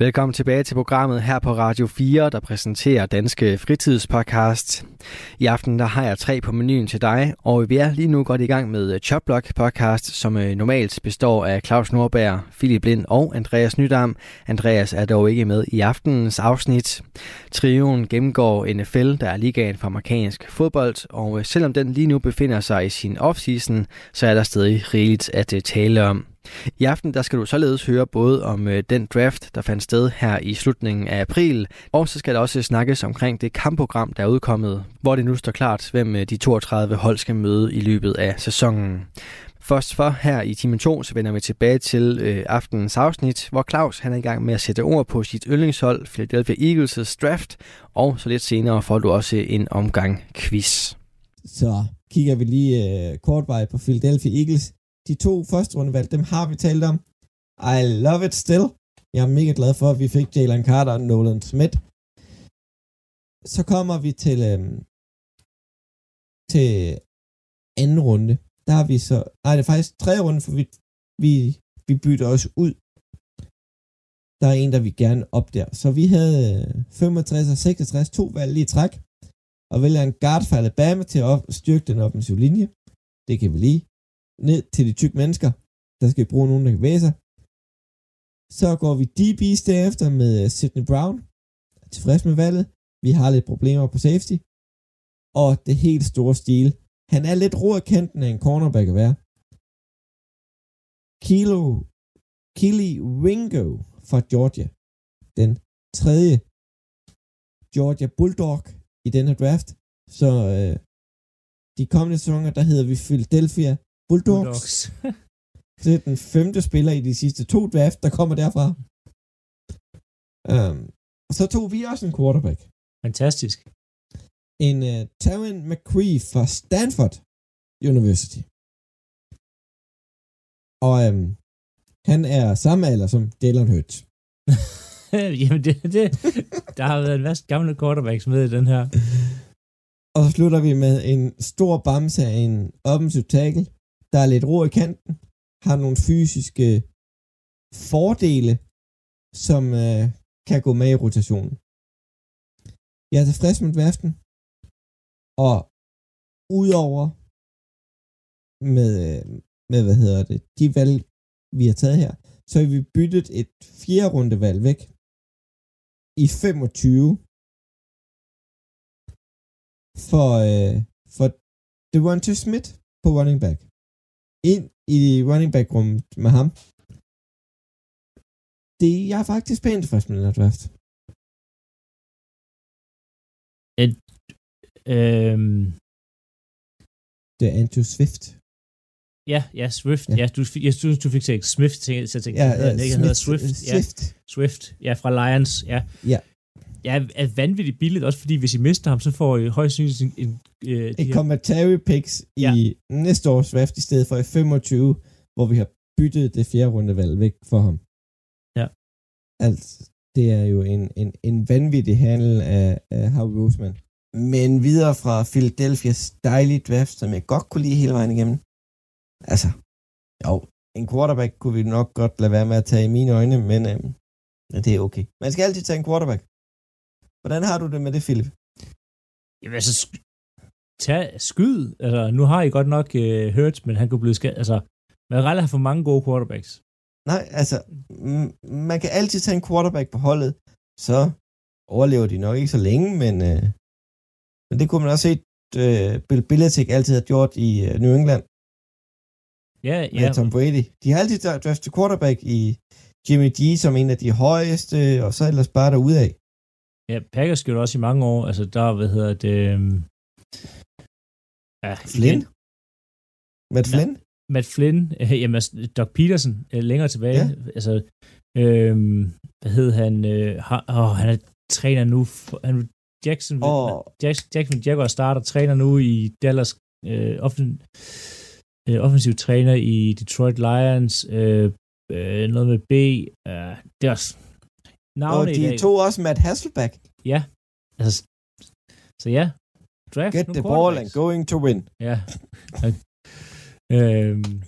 Velkommen tilbage til programmet her på Radio 4, der præsenterer Danske Fritidspodcast. I aften der har jeg tre på menuen til dig, og vi er lige nu godt i gang med Chopblock podcast, som øh, normalt består af Claus Nordberg, Philip Lind og Andreas Nydam. Andreas er dog ikke med i aftenens afsnit. Trioen gennemgår NFL, der er ligaen for amerikansk fodbold, og øh, selvom den lige nu befinder sig i sin offseason, så er der stadig rigeligt at øh, tale om. I aften der skal du således høre både om øh, den draft, der fandt sted her i slutningen af april, og så skal der også snakkes omkring det kampprogram, der er udkommet, hvor det nu står klart, hvem øh, de 32 hold skal møde i løbet af sæsonen. Først for her i time 2, så vender vi tilbage til øh, aftenens afsnit, hvor Claus han er i gang med at sætte ord på sit yndlingshold, Philadelphia Eagles' draft, og så lidt senere får du også en omgang quiz. Så kigger vi lige øh, kort vej på Philadelphia Eagles de to første rundevalg, dem har vi talt om. I love it still. Jeg er mega glad for, at vi fik Jalen Carter og Nolan Smith. Så kommer vi til, øhm, til anden runde. Der har vi så... Nej, det er faktisk tredje runde, for vi, vi, vi bytter os ud. Der er en, der vi gerne op der. Så vi havde øh, 65 og 66, to valg lige i træk. Og vælger en guard fra Alabama til at styrke den offensive linje. Det kan vi lige ned til de tykke mennesker. Der skal bruge nogen, der kan bevæge sig. Så går vi DB's derefter med Sydney Sidney Brown. Tilfreds med valget. Vi har lidt problemer på safety. Og det helt store stil. Han er lidt ro af kanten af en cornerback at være. Kilo, Kili Wingo fra Georgia. Den tredje Georgia Bulldog i denne draft. Så øh, de kommende sæsoner, der hedder vi Philadelphia Bulldogs. Bulldogs. det er den femte spiller i de sidste to draft, der kommer derfra. Um, og så tog vi også en quarterback. Fantastisk. En uh, Taron McCree fra Stanford University. Og um, han er samme alder som Jalen Hurts. Jamen, det, det, der har været en masse gamle quarterbacks med i den her. Og så slutter vi med en stor bamse af en offensive tackle, der er lidt ro i kanten, har nogle fysiske fordele, som øh, kan gå med i rotationen. Jeg er tilfreds med værften, og udover med, øh, med, hvad hedder det, de valg, vi har taget her, så har vi byttet et fjerde runde valg væk i 25 for, øh, for Devonta Smith på running back ind i running back rummet med ham. Det jeg er faktisk pænt tilfreds med den her draft. Et, øhm, det er Andrew Swift. Ja, ja, Swift. Ja, ja du, jeg synes, du fik sagt Smith, så jeg tænkte, ja, ja, det hedder Swift. Ja, Swift. Swift, ja, fra Lions, ja. Ja. Ja, er vanvittigt billigt, også fordi hvis I mister ham, så får I højst sandsynligt en... en øh, de commentary picks ja. i næste års draft, i stedet for i 25, hvor vi har byttet det fjerde rundevalg væk for ham. Ja. Altså, det er jo en, en, en vanvittig handel af, af Howie Roseman. Men videre fra Philadelphia's dejlige draft, som jeg godt kunne lide hele vejen igennem. Altså, jo, en quarterback kunne vi nok godt lade være med at tage i mine øjne, men øh, det er okay. Man skal altid tage en quarterback. Hvordan har du det med det, Philip? Jamen altså, sk- tag, skyd. Altså, nu har I godt nok uh, hørt, men han kunne blive skadet. Altså, man aldrig have for mange gode quarterbacks. Nej, altså, m- man kan altid tage en quarterback på holdet, så overlever de nok ikke så længe, men, uh, men det kunne man også se, uh, Bill Belichick altid har gjort i uh, New England. Ja, ja. Med Tom Brady. De har altid draftet quarterback i Jimmy G som en af de højeste, og så ellers bare derudad. Ja, Packers gjorde det også i mange år. Altså, der, hvad hedder det... Um... Ja, Flynn? Matt Flynn? Ja, Matt Flynn. Øh, jamen, altså, Doc Peterson øh, længere tilbage. Ja. Altså, øh, hvad hed han? Øh, oh, han er træner nu. Han, Jackson, oh. Jackson, Jackson Jaguar starter træner nu i Dallas. Øh, offen, øh, offensiv træner i Detroit Lions. Øh, øh, noget med B. Øh, det er også navne Og i de dag. tog også Matt Hasselback. Ja. Altså, så ja. Draft Get the ball and going to win. Ja. øhm.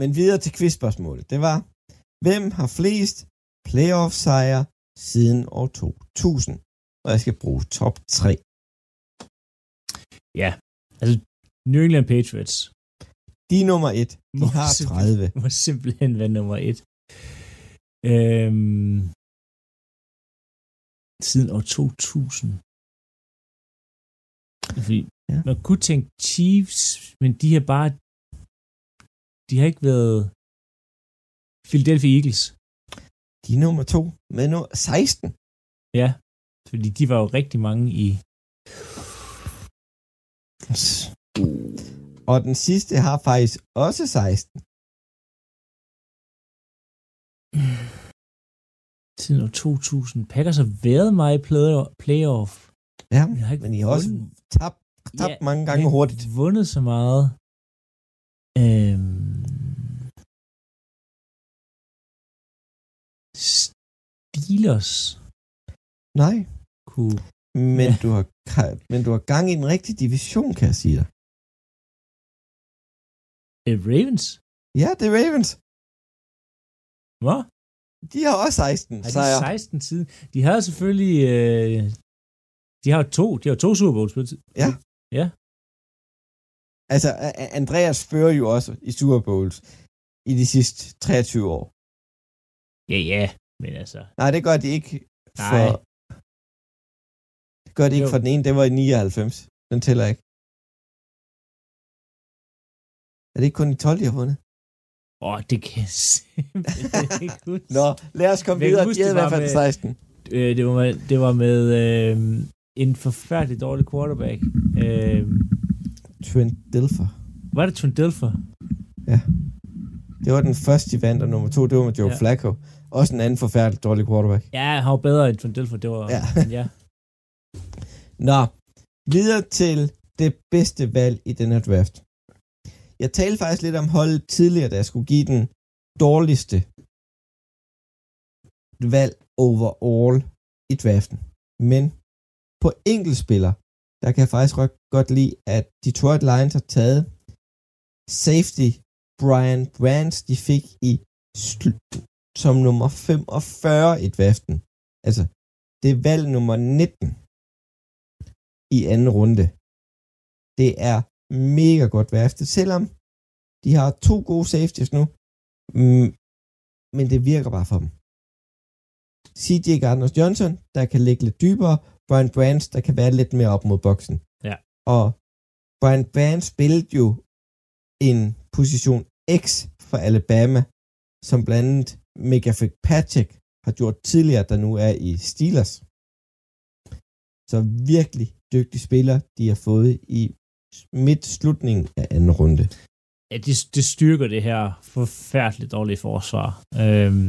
Men videre til quizspørgsmålet. Det var, hvem har flest playoff-sejre siden år 2000? Og jeg skal bruge top 3. Ja. Altså, New England Patriots De er nummer 1. De Må har simpelthen- 30. må simpelthen være nummer et. Øhm. Siden år 2000. Fordi Ja. ja. man kunne tænke Chiefs, men de har bare de har ikke været Philadelphia Eagles. De er nummer 2 med nu 16. Ja, fordi de var jo rigtig mange i... Og den sidste har faktisk også 16. Siden år 2000. Packers har været meget i play- playoff. Ja, Men de har ikke men de har også tabt, tabt Ja, mange gange hurtigt. vundet så meget. Øhm, Steelers Nej, kunne... men, Ja. du har, men du har gang i den rigtige division, kan jeg sige dig. Øh, Ravens? Ja, det er Ravens. Hvad? De har også 16 Har de sejre. 16 siden? De havde selvfølgelig... Øh, de har to, de har to Super Bowls på Ja. Ja. Altså, Andreas fører jo også i Super Bowls i de sidste 23 år. Ja, ja. Men altså... Nej, det gør de ikke for... Nej. Det gør de ikke Jo. for den ene, det var i 99. Den tæller ikke. Er det ikke kun i 12, de har vundet? Åh, oh, det kan jeg simpelthen ikke huske. Nå, lad os komme videre. kan De huske, havde i det hvert fald med- 16. Øh, det, var med, det var med øh, en forfærdelig dårlig quarterback. Øh, Trent Dilfer. var det Trent Dilfer? Det var den første, de vandt, og nummer to, det var med Joe Ja. ja. Flacco. Også en anden forfærdelig dårlig quarterback. Ja, han var bedre end Trent Dilfer. Det var... Ja. men ja. Nå, videre til det bedste valg i den her draft. Jeg talte faktisk lidt om holdet tidligere, da jeg skulle give den dårligste valg overall i draften. Men på enkeltspiller, der kan jeg faktisk godt lide, at Detroit Lions har taget safety Brian Brands, de fik i sl- som nummer 45 i draften. Altså, det er valg nummer 19 i anden runde. Det er mega godt draftet, selvom de har to gode safeties nu, mm, men det virker bare for dem. CJ Gardner Johnson, der kan ligge lidt dybere, Brian Brands, der kan være lidt mere op mod boksen. Ja. Og Brian Brands spillede jo en position X for Alabama, som blandt andet Mega Fitzpatrick har gjort tidligere, der nu er i Steelers. Så virkelig dygtig spiller, de har fået i midt slutningen af anden runde. ja det, det styrker det her forfærdeligt dårlige forsvar. Øhm,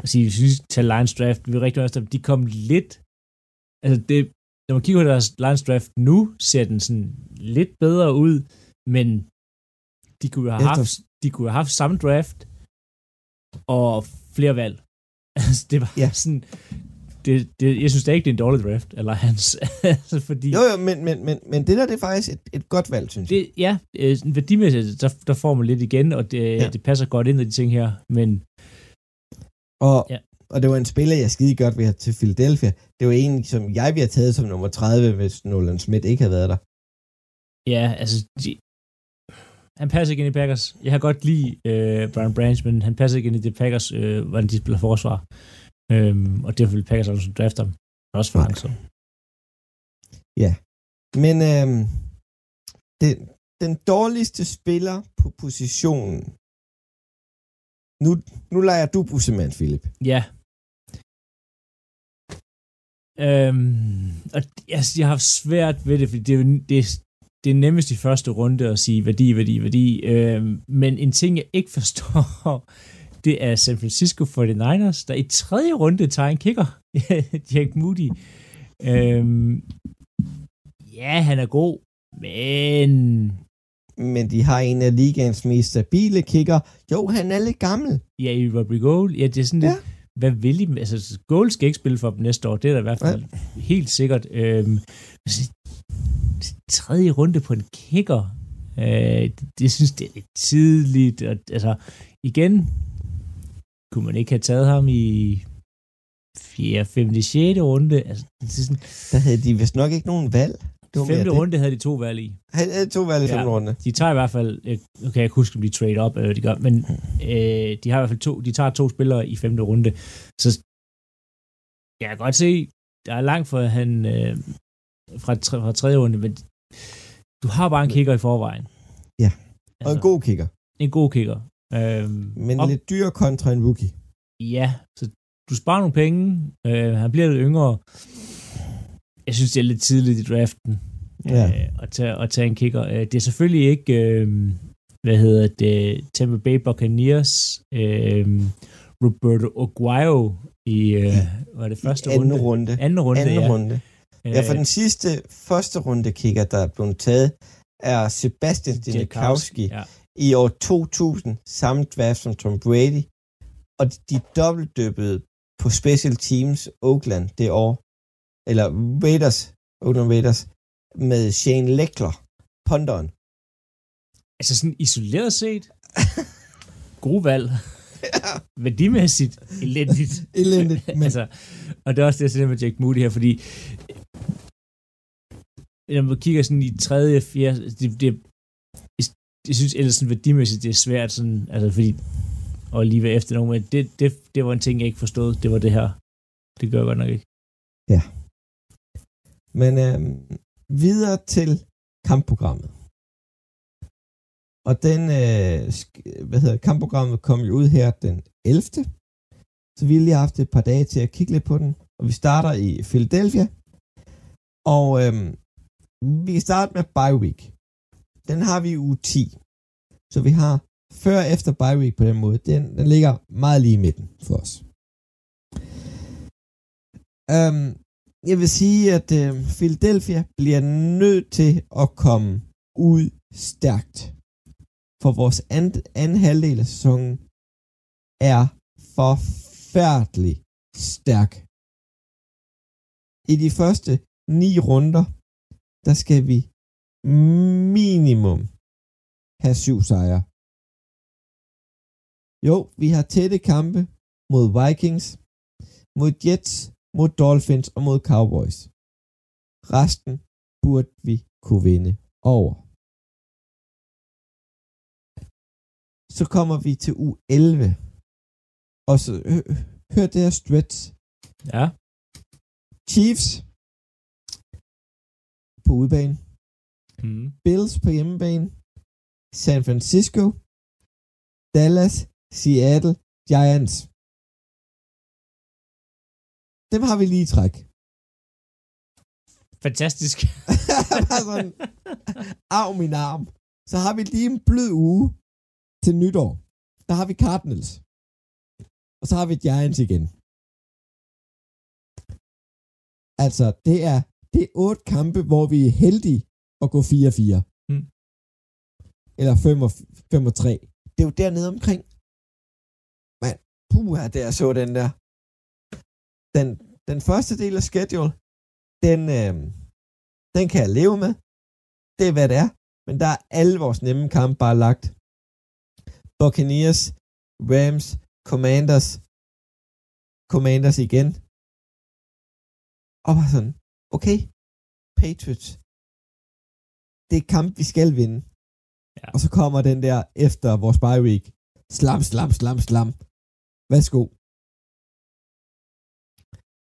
altså, hvis vi tager Lions draft, vi er rigtig også, de kom lidt... Altså, det, når man kigger på deres Lions draft nu, ser den sådan lidt bedre ud, men de kunne have, haft, de kunne have haft samme draft og flere valg. Altså, det var Ja. sådan... Det, det, jeg synes da ikke, det er en dårlig draft, eller hans, altså, fordi... Jo, jo, men, men, men, men det der, det er faktisk et, et godt valg, synes jeg. Det, ja, øh, værdimæssigt, der, der får man lidt igen, og det, Ja. det passer godt ind i de ting her, men Og, Ja. og det var en spiller, jeg skide godt ved til Philadelphia. Det var en, som jeg ville have taget som nummer 30, hvis Nolan Smith ikke havde været der. ja, altså, de, han passer ikke ind i Packers. Jeg har godt lide øh, Brian Branch, men han passer ikke ind i det Packers, øh, hvordan de spiller forsvar. Øhm, og derfor vil Packers også drafte ham. Også for Nej. langsom. Men øhm, den, den dårligste spiller på positionen. Nu, nu leger du bussemand, Philip. Ja. Øhm, og altså, jeg har haft svært ved det, fordi det er, det, det er nemmest i første runde at sige værdi, værdi, værdi. Øhm, men en ting, jeg ikke forstår, det er San Francisco 49ers, der i tredje runde tager en kicker, Jack Moody. Øhm, ja, han er god, men... Men de har en af ligaens mest stabile kicker. Jo, han er lidt gammel. Ja, i Robert Gold, ja, det er sådan Ja. lidt... Hvad vil de? Altså, Gold skal ikke spille for dem næste år, det er da i hvert fald helt sikkert. Øhm, altså, tredje runde på en kicker, øh, det, det synes det er lidt tidligt. Og, altså, igen, kunne man ikke have taget ham i 4., 5., 6. runde? Altså, det er sådan, Der havde de vist nok ikke nogen valg. Det femte det. runde havde de to valg i. Han havde to valg i Ja. femte runde. De tager i hvert fald, øh, kan jeg ikke huske, om de trade op, hvad de gør, men øh, de har i hvert fald to, de tager to spillere i femte runde. Så jeg kan godt se, der er langt for han øh, fra, tre- fra tredje runde, men du har bare en kicker i forvejen. Ja. Og en god kicker. En god kicker. Øhm, Men op- lidt dyr kontra en rookie. Ja, så du sparer nogle penge. Øh, han bliver lidt yngre. Jeg synes, det er lidt tidligt i draften Ja. øh, at, tage, at tage en kicker. Øh, det er selvfølgelig ikke, øh, hvad hedder det, Tampa Bay Buccaneers, øh, Roberto Aguayo i, øh, var det første Anden runde? runde. Anden runde, Anden ja. runde. Ja, for Øh, den sidste første runde kicker, der er blevet taget, er Sebastian Stinikowski Ja. I år 2000, samme draft som Tom Brady, og de dobbeltdøbede på Special Teams Oakland det år, eller Raiders, Oakland Raiders, med Shane Leckler, ponderen. Altså sådan isoleret set, gode valg. Værdimæssigt elendigt. Elendigt, men altså, og det er også det, jeg siger med Jack Moody her, fordi når man kigger sådan i tredje, fjerde, det, det, jeg synes ellers sådan værdimæssigt, det er svært sådan, altså fordi, og lige ved efter nogen, men det, det, det var en ting, jeg ikke forstod, det var det her. Det gør jeg godt nok ikke. Men øh, videre til kampprogrammet. Og den, øh, hvad hedder kampprogrammet kom jo ud her den 11. Så vi har lige haft et par dage til at kigge lidt på den. Og vi starter i Philadelphia. Og øh, vi kan starte med bye week. Den har vi i uge 10. Så vi har før og efter bye week på den måde. Den, den ligger meget lige i midten for os. Øhm, jeg vil sige, at øh, Philadelphia bliver nødt til at komme ud stærkt. For vores anden, anden halvdel af sæsonen er forfærdelig stærk. I de første ni runder, der skal vi minimum have syv sejre. Jo, vi har tætte kampe mod Vikings, mod Jets, mod Dolphins og mod Cowboys. Resten burde vi kunne vinde over. Så kommer vi til u 11. Og så hør, hør det her stretch. Ja. Chiefs på udebane. Mm. Bills på hjemmebane. San Francisco. Dallas. Seattle. Giants. Dem har vi lige i træk. Fantastisk. Bare sådan, af min arm. Så har vi lige en blød uge til nytår. Der har vi Cardinals. Og så har vi Giants igen. Altså, det er, det er otte kampe, hvor vi er heldige at gå 4-4. Mm. Eller 5 og, 5 og 3. Det er jo dernede omkring. Men, puha, det er så den der. Den, den første del af schedule, den, øh, den kan jeg leve med. Det er, hvad det er. Men der er alle vores nemme kampe bare lagt. Buccaneers, Rams, Commanders, Commanders igen. Og bare sådan, okay, Patriots. Det er kamp, vi skal vinde. Ja. Og så kommer den der efter vores bye week. Slam, slam, slam, slam. Værsgo.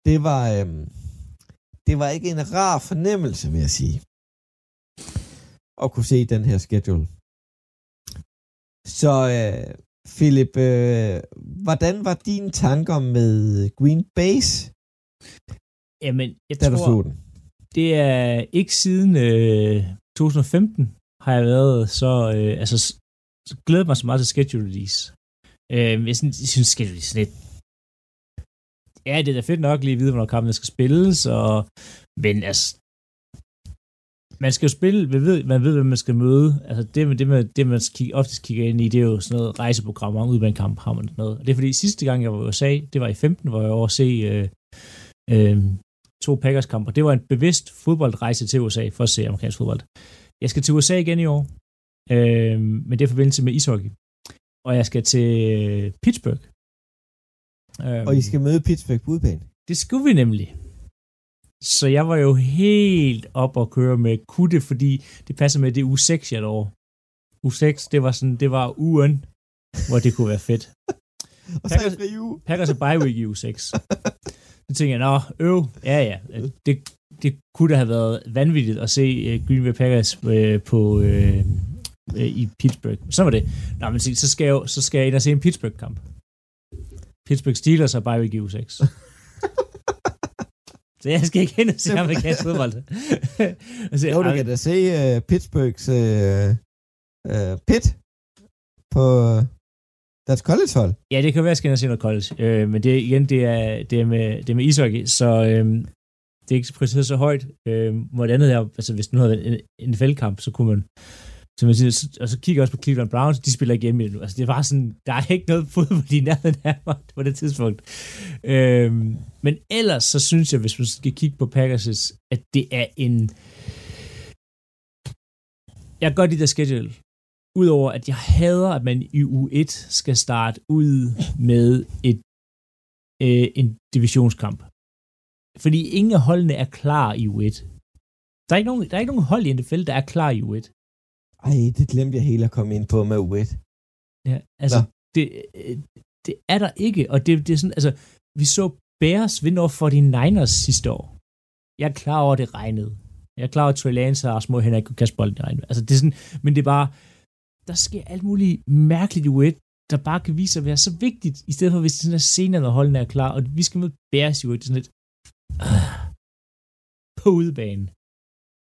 Det var, øhm, det var ikke en rar fornemmelse, vil jeg sige. At kunne se den her schedule. Så øh, Philip, øh, hvordan var dine tanker med Green Base, Jamen, jeg da du tror, den? det er ikke siden øh, 2015 har jeg været så, øh, altså, så glæder mig så meget til schedule release. Øh, jeg, synes, jeg synes schedule release lidt, Ja, det er da fedt nok lige at vide, hvornår kampen skal spilles, og... men altså, man skal jo spille, man ved, man ved, hvem man skal møde. Altså det, det, man, det man kigge, oftest kigger ind i, det er jo sådan noget rejseprogrammer, udbanekamp har man noget. Og det er fordi sidste gang, jeg var i USA, det var i 15, hvor jeg over at se øh, øh, to Packers kamper. Det var en bevidst fodboldrejse til USA for at se amerikansk fodbold. Jeg skal til USA igen i år, øh, men det er forbindelse med ishockey. Og jeg skal til Pittsburgh. Øh, og I skal møde Pittsburgh på udbanen? Det skulle vi nemlig. Så jeg var jo helt op og køre med kutte, fordi det passer med det u 6, jeg over. U 6, det var sådan, det var ugen, hvor det kunne være fedt. og Packers, så uge. Packers er bye week i u 6. Så tænkte jeg, nå, øv, ja ja, det, det kunne da have været vanvittigt at se uh, Green Bay Packers uh, på, uh, uh, i Pittsburgh. Så var det. Nå, men så skal jeg, så skal jeg ind og se en Pittsburgh-kamp. Pittsburgh Steelers er bye week i u 6. Så jeg skal ikke hen og se amerikansk fodbold. altså, jo, du kan da se uh, Pittsburghs uh, uh, pit på deres college-hold. Ja, det kan være, at jeg skal ind og se noget college. Øh, men det, igen, det er, det er, med, det er med ishockey, så øh, det er ikke præcis så højt. Øh, hvor det andet er, altså hvis nu havde været en, en fældkamp, så kunne man så man siger, og så kigger jeg også på Cleveland Browns, de spiller ikke hjemme endnu. nu. Altså det var sådan, der er ikke noget fodbold i nærheden af mig på det tidspunkt. Øhm, men ellers så synes jeg, hvis man skal kigge på Packers, at det er en... Jeg kan godt lide der schedule. Udover at jeg hader, at man i U1 skal starte ud med et, øh, en divisionskamp. Fordi ingen af holdene er klar i U1. Der er, ikke nogen, der er ikke nogen hold i NFL, der er klar i U1. Ej, det glemte jeg helt at komme ind på med U1. Ja, altså, det, øh, det er der ikke, og det, det er sådan, altså, vi så Bears vinde over for de Niners sidste år. Jeg er klar over, at det regnede. Jeg er klar over, at Trey Lance og hænder ikke kunne kaste bolden i regn. Altså, det er sådan, men det er bare, der sker alt muligt mærkeligt i U1, der bare kan vise sig at være så vigtigt, i stedet for, hvis det sådan er senere, når holdene er klar, og vi skal møde Bears i U1, det sådan lidt, øh, på udebanen.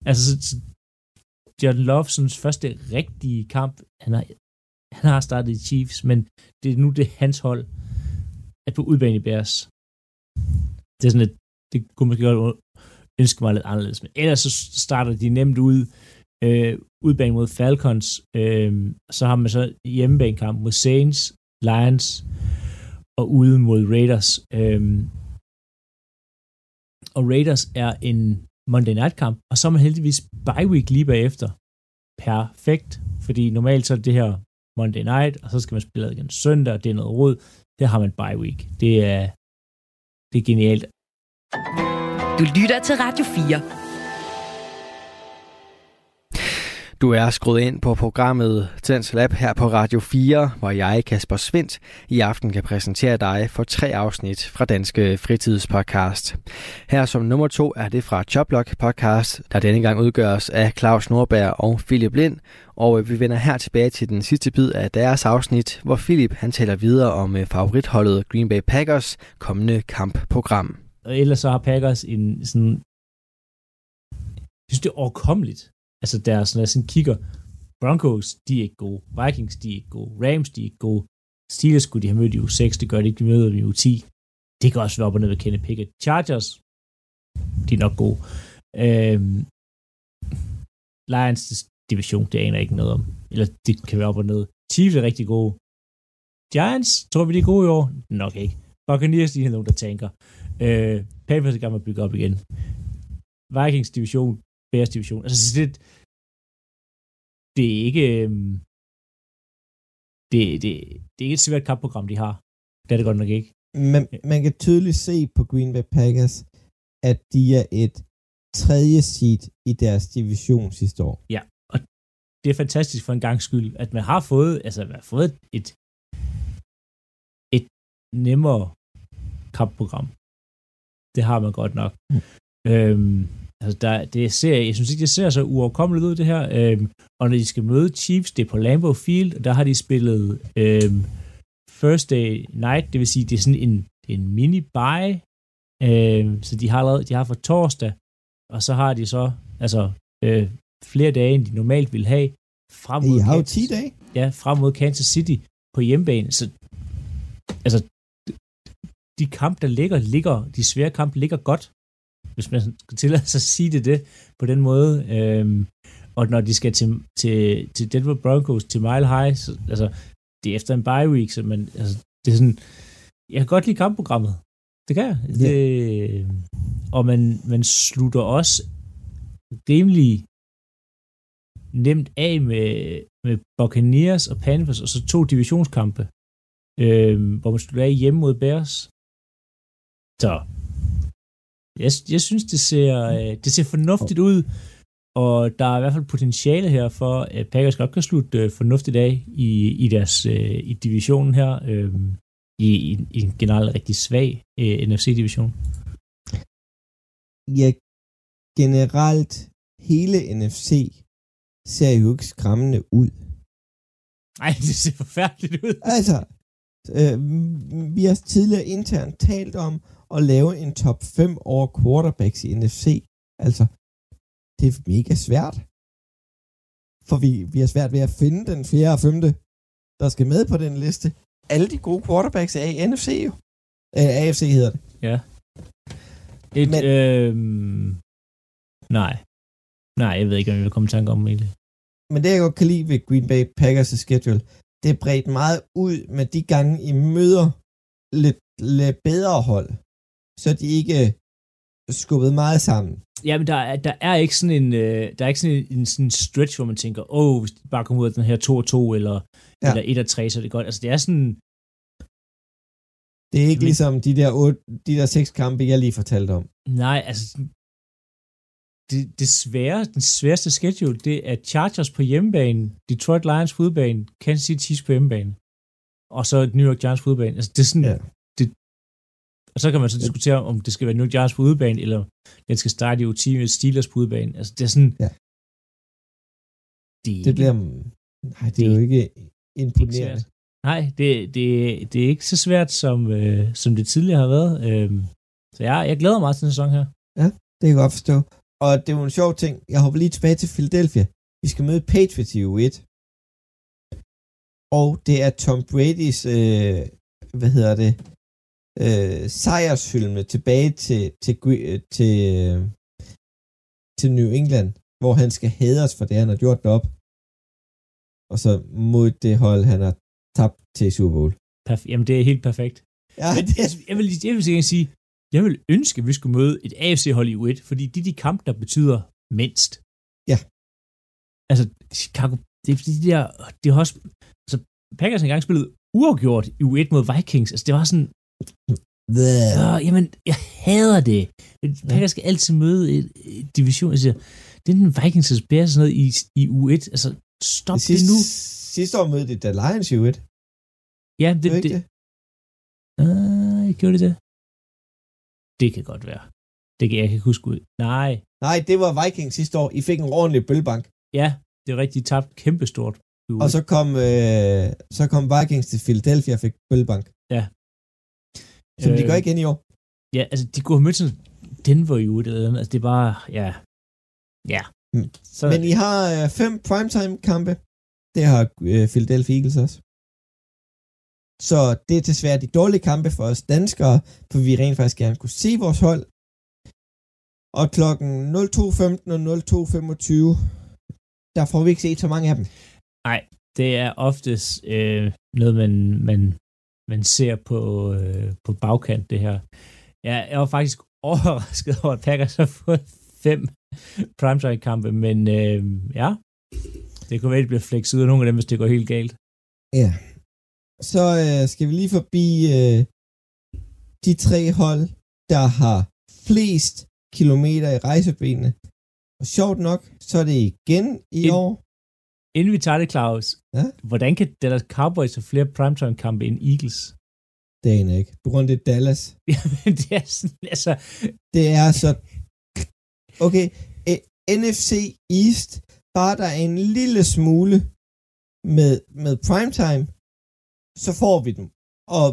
Altså, så, så John Lovesons første rigtige kamp. Han har, han har startet i Chiefs, men det er nu det er hans hold at på udbanen i Bears. Det er sådan et, det kunne man godt ønske mig lidt anderledes. Men ellers så starter de nemt ud, øh, udbane mod Falcons, øh, så har man så hjemmebanekamp mod Saints, Lions og ude mod Raiders. Øh, og Raiders er en Monday Night kamp, og så er man heldigvis bye week lige bagefter. Perfekt, fordi normalt så er det her Monday Night, og så skal man spille igen søndag, og det er noget råd. Der har man bye week. Det er, det er genialt. Du lytter til Radio 4. Du er skruet ind på programmet Tens Lab her på Radio 4, hvor jeg, Kasper Svindt, i aften kan præsentere dig for tre afsnit fra Danske Fritidspodcast. Her som nummer to er det fra Choplock podcast, der denne gang udgøres af Claus Norberg og Philip Lind, og øh, vi vender her tilbage til den sidste bid af deres afsnit, hvor Philip han taler videre om øh, favoritholdet Green Bay Packers kommende kampprogram. Og ellers så har Packers en sådan jeg synes, det er overkommeligt Altså deres, når jeg sådan kigger, Broncos, de er ikke gode. Vikings, de er ikke gode. Rams, de er ikke gode. Steelers skulle de have mødt i u 6, det gør de ikke, de møder i u 10. Det kan også være op og ned ved Kenny Pickett. Chargers, de er nok gode. Øhm, Lions division, det aner jeg ikke noget om. Eller det kan være op og ned. Chiefs er rigtig gode. Giants, tror vi de er gode i år? Nok ikke. Buccaneers, de er nogen, der tænker. Øh, Panthers er gang med at bygge op igen. Vikings division, Bears division. Altså, det, det er ikke... Øhm, det, det, det er ikke et svært kampprogram, de har. Det er det godt nok ikke. Men man kan tydeligt se på Green Bay Packers, at de er et tredje seed i deres division sidste år. Ja, og det er fantastisk for en gang skyld, at man har fået, altså man har fået et, et nemmere kampprogram. Det har man godt nok. Mm. Øhm, Altså, der, det ser, jeg synes ikke, det ser så uoverkommeligt ud, det her. Øhm, og når de skal møde Chiefs, det er på Lambeau Field, og der har de spillet øhm, Thursday night, det vil sige, det er sådan en, en mini-bye, øhm, så de har, allerede, de har for torsdag, og så har de så altså, øh, flere dage, end de normalt vil have, frem mod, de har Kansas, 10 dage? Ja, frem mod Kansas City på hjemmebane. Så, altså, de kampe, der ligger, ligger, de svære kampe ligger godt, hvis man skal tillade sig at sige det, det på den måde. Øhm, og når de skal til, til, til Denver Broncos, til Mile High, så, altså, det er efter en bye week, så man, altså, det er sådan, jeg kan godt lide kampprogrammet. Det kan jeg. Yeah. Det, og man, man slutter også rimelig nemt af med, med Buccaneers og Panthers, og så to divisionskampe, øh, hvor man slutter af hjemme mod Bears. Så jeg, jeg synes, det ser, øh, det ser fornuftigt ud, og der er i hvert fald potentiale her for, at Packers godt kan slutte øh, fornuftigt af i, i deres øh, i divisionen her, øh, i, i, i en generelt rigtig svag øh, NFC-division. Ja, generelt hele NFC ser jo ikke skræmmende ud. Nej, det ser forfærdeligt ud. Altså, øh, vi har tidligere internt talt om at lave en top 5 over quarterbacks i NFC. Altså, det er mega svært. For vi, vi har svært ved at finde den fjerde og femte, der skal med på den liste. Alle de gode quarterbacks er i NFC jo. Øh, AFC hedder det. Ja. Et, Men, øh, nej. Nej, jeg ved ikke, om jeg vil komme i tanke om egentlig. Men det, jeg godt kan lide ved Green Bay Packers' schedule, det er bredt meget ud med de gange, I møder lidt, lidt bedre hold, så de ikke skubbet meget sammen. Ja, men der, er, der er ikke sådan en, øh, der er ikke sådan en, en sådan stretch, hvor man tænker, åh, oh, hvis de bare kommer ud af den her 2-2, eller, ja. eller 1-3, så er det godt. Altså, det er sådan... Det er ikke men, ligesom de der, 8, de der seks kampe, jeg lige fortalte om. Nej, altså, det, det svære, den sværeste schedule, det er Chargers på hjemmebane, Detroit Lions på udebane, Kansas City Chiefs på hjemmebane, og så New York Giants på udebane. Altså, det er sådan, ja. det, og så kan man så diskutere, om det skal være New York Giants på udebane, eller den skal starte i UT med Steelers på udebane. Altså, det er sådan... Ja. Det, det bliver... Nej, det, det er jo ikke imponerende. Ikke Nej, det, det, det er ikke så svært, som, øh, som det tidligere har været. Øh, så jeg, jeg glæder mig til den sæson her. Ja, det kan jeg godt forstå. Og det er jo en sjov ting. Jeg hopper lige tilbage til Philadelphia. Vi skal møde Patriots i U1. Og det er Tom Brady's, øh, hvad hedder det, øh, sejrshylme tilbage til, til, til, øh, til New England, hvor han skal hædres for det, han har gjort op. Og så mod det hold, han har tabt til Super Bowl. Perf- Jamen, det er helt perfekt. Ja, Men, det... altså, jeg vil, jeg vil sige, jeg vil ønske, at vi skulle møde et AFC-hold i U1, fordi det er de kampe, der betyder mindst. Ja. Altså, Chicago, det er fordi, de der, de har også, altså, Packers engang spillet uafgjort i U1 mod Vikings. Altså, det var sådan, Øh, jamen, jeg hader det. Packers skal altid møde et, et division. Jeg siger, det er den Vikings, der spiller sådan noget i, i U1. Altså, stop det, sidste, det nu. Sidste år mødte det da Lions i U1. Ja, det... det, det. Uh, jeg gjorde det det? Det kan godt være. Det kan jeg ikke huske ud. Nej. Nej, det var Vikings sidste år. I fik en ordentlig bølbank. Ja, det er rigtigt. tabt kæmpestort. Og så kom, øh, så kom Vikings til Philadelphia og fik bølbank. Ja, som øh, de gør igen i år. Ja, altså de kunne have mødt sådan Denver i uge eller. Altså det er bare, ja. Ja. Mm. Så... Men I har øh, fem primetime-kampe. Det har øh, Philadelphia Eagles også. Så det er desværre de dårlige kampe for os danskere, for vi rent faktisk gerne kunne se vores hold. Og klokken 02.15 og 02.25, der får vi ikke set så mange af dem. Nej, det er oftest øh, noget, man, man man ser på, øh, på bagkant det her. Ja, jeg var faktisk overrasket over, at Packers har fået fem primetime-kampe, men øh, ja, det kunne være, at det bliver flexet ud af nogle af dem, hvis det går helt galt. Ja. Så øh, skal vi lige forbi øh, de tre hold, der har flest kilometer i rejsebenene. Og sjovt nok, så er det igen i In, år. Inden vi tager det, Claus, ja? hvordan kan Dallas Cowboys have flere primetime-kampe end Eagles? Det ikke. På grund af Dallas. Jamen, det er sådan, altså... Det er så... Okay, eh, NFC East, bare der er en lille smule med, med primetime, så får vi dem. Og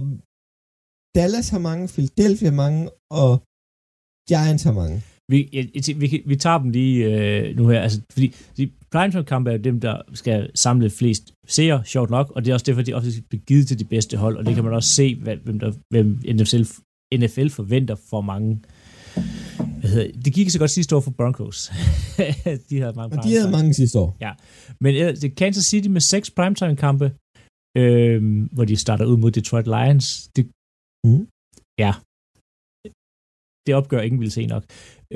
Dallas har mange, Philadelphia mange, og Giants har mange. Vi, jeg, jeg, vi, vi tager dem lige øh, nu her, altså, fordi de primetime-kampe er dem, der skal samle flest seere, sjovt nok, og det er også derfor, de ofte bliver givet til de bedste hold, og det kan man også se, hvem, der, hvem NFL NFL forventer for mange. Hvad hedder, det gik så godt sidste år for Broncos. de havde mange, og de havde mange sidste år. Ja, men det er Kansas City med seks primetime-kampe, øh, hvor de starter ud mod Detroit Lions. Det, mm. Ja, det opgør ingen vil se nok.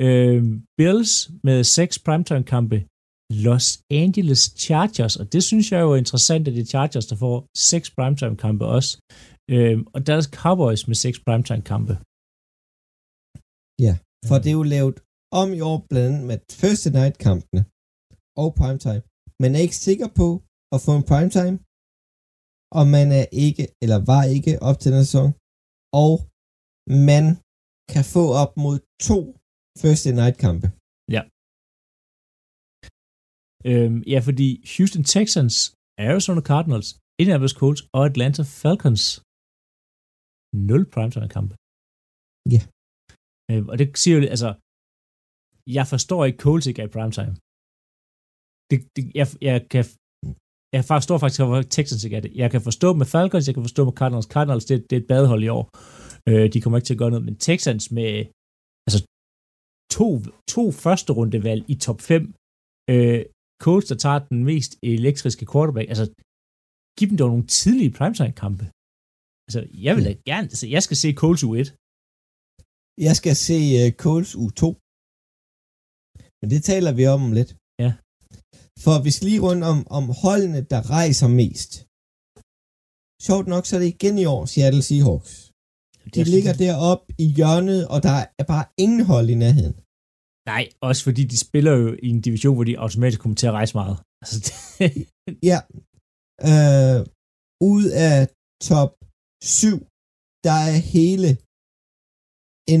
Øh, Bills med seks primetime-kampe. Los Angeles Chargers, og det synes jeg jo er interessant, at det er Chargers, der får seks primetime-kampe også. Øh, og Dallas Cowboys med seks primetime-kampe. Ja, for det er jo lavet om i år blandt andet med Thursday Night-kampene og primetime. Man er ikke sikker på at få en primetime, og man er ikke, eller var ikke op til den sæson, og man kan få op mod to Thursday Night kampe. Ja. Øhm, ja, fordi Houston Texans, Arizona Cardinals, Indianapolis Colts og Atlanta Falcons nul primetime kampe. Ja. Øhm, og det siger jo, altså, jeg forstår ikke Colts ikke er i primetime. Det, det, jeg, jeg kan jeg forstår faktisk, hvor Texans ikke er det. Jeg kan forstå med Falcons, jeg kan forstå med Cardinals. Cardinals, det, det er et badehold i år. Øh, de kommer ikke til at gøre noget, men Texans med altså, to, to første rundevalg i top 5, øh, coach, der tager den mest elektriske quarterback, altså, giv dem dog nogle tidlige primetime-kampe. Altså, jeg vil da gerne, altså, jeg skal se Coles U1. Jeg skal se uh, Coles U2. Men det taler vi om lidt. For vi skal lige rundt om, om holdene, der rejser mest. Sjovt nok, så er det igen i år Seattle Seahawks. De ligger deroppe i hjørnet, og der er bare ingen hold i nærheden. Nej, også fordi de spiller jo i en division, hvor de automatisk kommer til at rejse meget. Altså, det... ja. Øh, ud af top 7, der er hele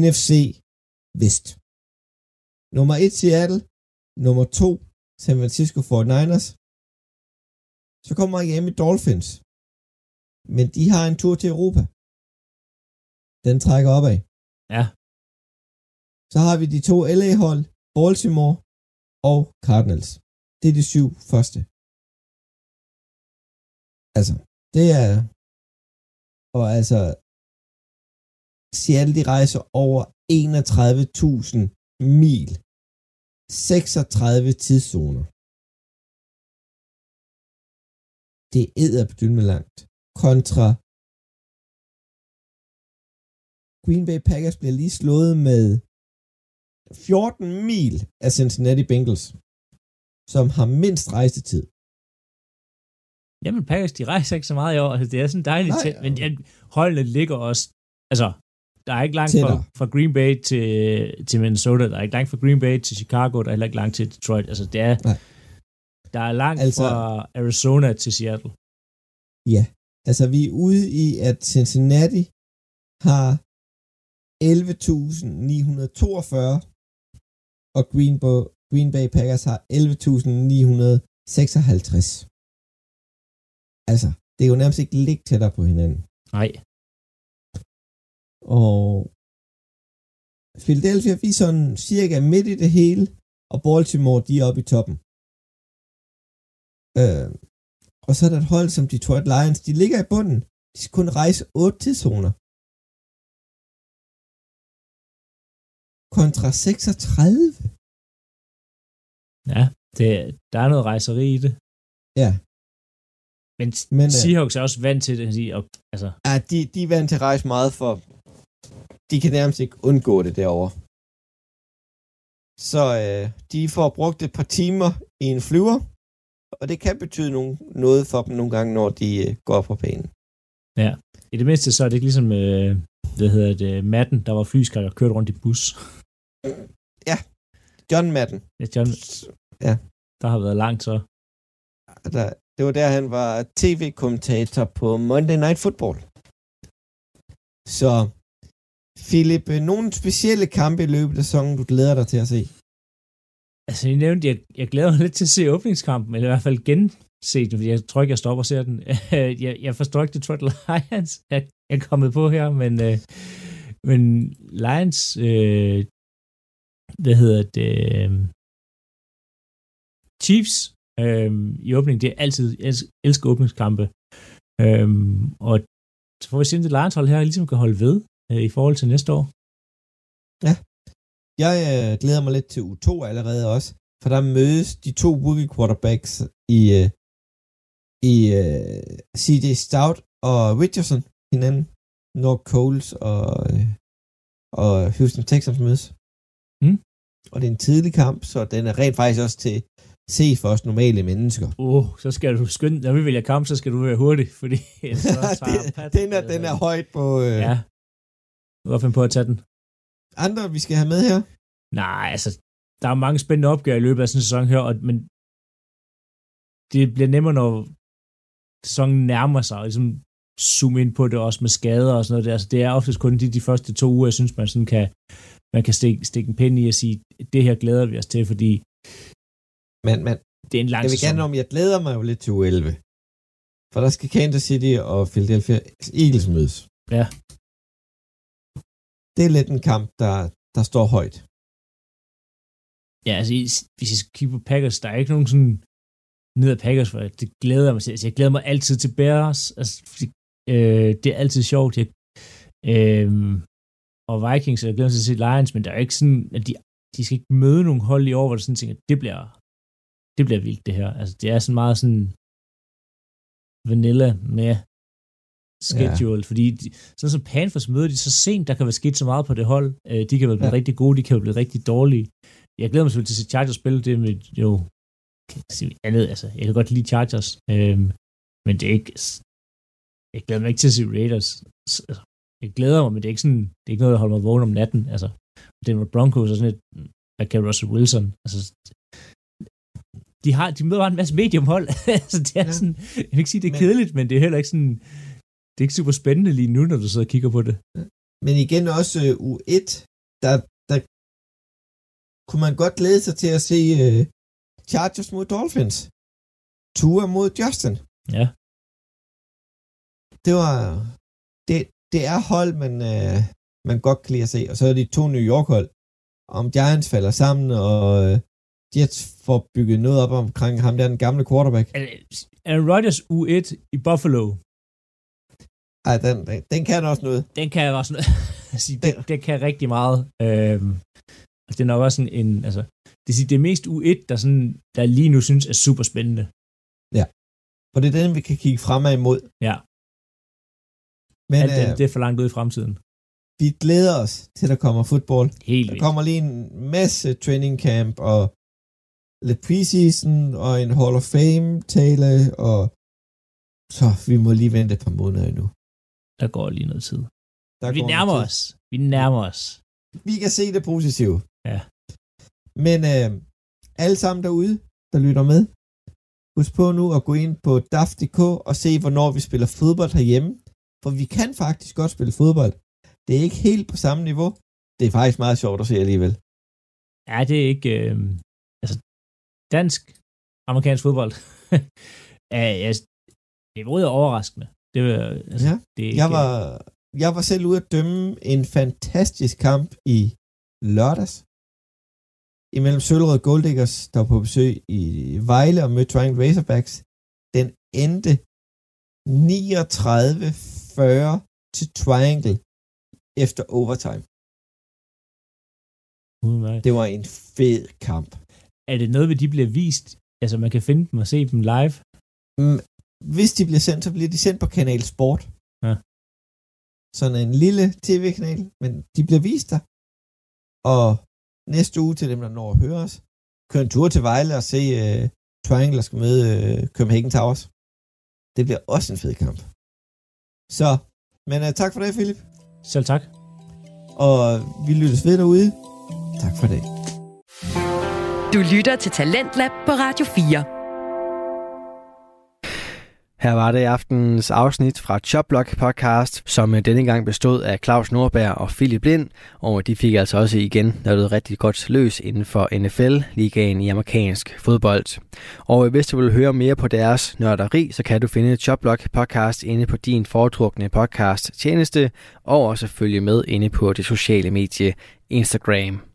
NFC Vest. Nummer 1 Seattle, nummer 2 San Francisco 49ers. Så kommer Miami Dolphins. Men de har en tur til Europa. Den trækker opad. Ja. Så har vi de to LA-hold, Baltimore og Cardinals. Det er de syv første. Altså, det er... Og altså, Seattle, de rejser over 31.000 mil. 36 tidszoner. Det er med langt. Kontra Green Bay Packers bliver lige slået med 14 mil af Cincinnati Bengals, som har mindst rejsetid. Jamen, Packers, de rejser ikke så meget i år. Altså, det er sådan dejligt Nej, tæt, men ja, holdene ligger også... Altså, der er ikke langt fra, fra Green Bay til, til Minnesota, der er ikke langt fra Green Bay til Chicago, der er heller ikke langt til Detroit. Altså, det er... Nej. Der er langt altså, fra Arizona til Seattle. Ja, altså vi er ude i, at Cincinnati har 11.942, og Green, Bay, Green Bay Packers har 11.956. Altså, det er jo nærmest ikke lidt tættere på hinanden. Nej. Og Philadelphia, vi er sådan cirka midt i det hele, og Baltimore, de er oppe i toppen. Øh, og så er der et hold som Detroit Lions, de ligger i bunden. De skal kun rejse 8 tidszoner. kontra 36. Ja, det, der er noget rejseri i det. Ja. Men, Men øh, Seahawks er også vant til det. Og, altså. Ja, de, de er vant til at rejse meget, for de kan nærmest ikke undgå det derovre. Så øh, de får brugt et par timer i en flyver, og det kan betyde nogen, noget for dem nogle gange, når de øh, går på banen. Ja, i det mindste så er det ikke ligesom, øh, hvad hedder det, Madden, der var flyskræk og kørte rundt i bus. Ja, John Madden. Ja, John, ja. Der har været langt så. Der, det var der, han var tv-kommentator på Monday Night Football. Så, Philip, øh, nogle specielle kampe i løbet af sæsonen, du glæder dig til at se? Altså, jeg nævnte, jeg, jeg glæder mig lidt til at se åbningskampen, eller i hvert fald gense den, fordi jeg tror ikke, jeg stopper og ser den. jeg, jeg forstår ikke Detroit Lions, jeg, jeg er kommet på her, men, øh, men Lions, øh, hvad hedder det, øh, Chiefs øh, i åbningen, det er altid, jeg elsker åbningskampe. Øh, og så får vi se, om det Lions hold her ligesom kan holde ved øh, i forhold til næste år. Ja. Jeg øh, glæder mig lidt til U2 allerede også, for der mødes de to rookie quarterbacks i, øh, i øh, C.J. Stout og Richardson hinanden, når Coles og, øh, og Houston Texans mødes. Mm. Og det er en tidlig kamp, så den er rent faktisk også til se for os normale mennesker. Åh, oh, så skal du skynde, når vi vælger kamp, så skal du være hurtig, fordi så den, den, er, den er højt på... Øh... Ja. Kan finde på at tage den. Andre, vi skal have med her? Nej, altså, der er mange spændende opgaver i løbet af sådan en sæson her, og, men det bliver nemmere, når sæsonen nærmer sig, og ligesom zoome ind på det også med skader og sådan noget der. Altså, det er oftest kun de, de første to uger, jeg synes, man sådan kan, man kan stikke, stikke en pind i og sige, det her glæder vi os til, fordi men, men det er en lang jeg vil gerne om, jeg glæder mig jo lidt til U11. For der skal Kansas City og Philadelphia Eagles mødes. Ja. Det er lidt en kamp, der, der står højt. Ja, altså, hvis jeg skal kigge på Packers, der er ikke nogen sådan ned af Packers, for det glæder mig til. Altså, jeg glæder mig altid til Bears. Altså, øh, det er altid sjovt. Jeg, øh, og Vikings, jeg glæder mig til at se Lions, men der er ikke sådan, at de, de skal ikke møde nogen hold i år, hvor der sådan tænker, det bliver, det bliver vildt det her. Altså, det er sådan meget sådan vanilla med schedule, ja. fordi de, sådan som Panthers møder de så sent, der kan være sket så meget på det hold. Øh, de kan være blevet ja. rigtig gode, de kan være blevet rigtig dårlige. Jeg glæder mig selvfølgelig til at se Chargers spille det med jo andet, altså, jeg kan godt lide Chargers, øh, men det er ikke, jeg glæder mig ikke til at se Raiders. Altså, jeg glæder mig, men det er ikke sådan, det er ikke noget, der holder mig vågen om natten. Altså, det er Broncos og sådan et, hvad kan Russell Wilson? Altså, de, har, de møder bare en masse mediumhold. altså, det er ja. sådan, jeg vil ikke sige, det er kedeligt, men det er heller ikke sådan, det er ikke super spændende lige nu, når du sidder og kigger på det. Men igen også uh, U1, der, der kunne man godt glæde sig til at se uh, Chargers mod Dolphins. Tua mod Justin. Ja. Det var, det, det er hold, man, uh, man godt kan lide at se. Og så er de to New York hold. Om Giants falder sammen, og uh, Jets får bygget noget op omkring ham der, den gamle quarterback. Aaron Rodgers U1 i Buffalo. Ej, den, den, den kan også noget. Den kan også noget. altså, det, det kan rigtig meget. Øhm, det er nok også en, en altså, det, er, det mest U1, der, sådan, der lige nu synes er super spændende. Ja. For det er den, vi kan kigge fremad imod. Ja. Men Alt det, øh, det er for langt ud i fremtiden. Vi glæder os til, der kommer fodbold. Helt Der kommer lige en masse training camp og lidt preseason og en Hall of Fame tale, og så vi må lige vente et par måneder endnu. Der går lige noget tid. Der vi nærmer os. Vi nærmer os. Vi kan se det positive. Ja. Men øh, alle sammen derude, der lytter med, husk på nu at gå ind på DAF.dk og se, hvornår vi spiller fodbold herhjemme. For vi kan faktisk godt spille fodbold. Det er ikke helt på samme niveau. Det er faktisk meget sjovt at se alligevel. Ja, det er ikke... Øh, altså, dansk, amerikansk fodbold. ja, altså, niveauet er overraskende. Det, altså, ja, det er ikke, jeg, var, jeg var selv ude at dømme en fantastisk kamp i lørdags. Imellem Søllerød Golddiggers, der var på besøg i Vejle og mødte Triangle Razorbacks. Den endte 39-40 til Triangle efter overtime. Uh, det var en fed kamp. Er det noget, hvor de bliver vist? Altså, man kan finde dem og se dem live? Mm, hvis de bliver sendt, så bliver de sendt på Kanal Sport. Ja. Sådan en lille tv-kanal, men de bliver vist der. Og næste uge til dem, der når at høre os, køre en tur til Vejle og se uh, Triangle, skal møde uh, Copenhagen Towers. Det bliver også en fed kamp. Så, men uh, tak for det, Philip. Selv tak. Og vi lyttes ved derude. Tak for det. Du lytter til Talentlab på Radio 4. Her var det aftenens afsnit fra Choplock podcast, som øh, denne gang bestod af Claus Nordberg og Philip Lind, og de fik altså også igen noget rigtig godt løs inden for NFL-ligaen i amerikansk fodbold. Og øh, hvis du vil høre mere på deres nørderi, så kan du finde Choplock podcast inde på din foretrukne podcast tjeneste, og også følge med inde på det sociale medie Instagram.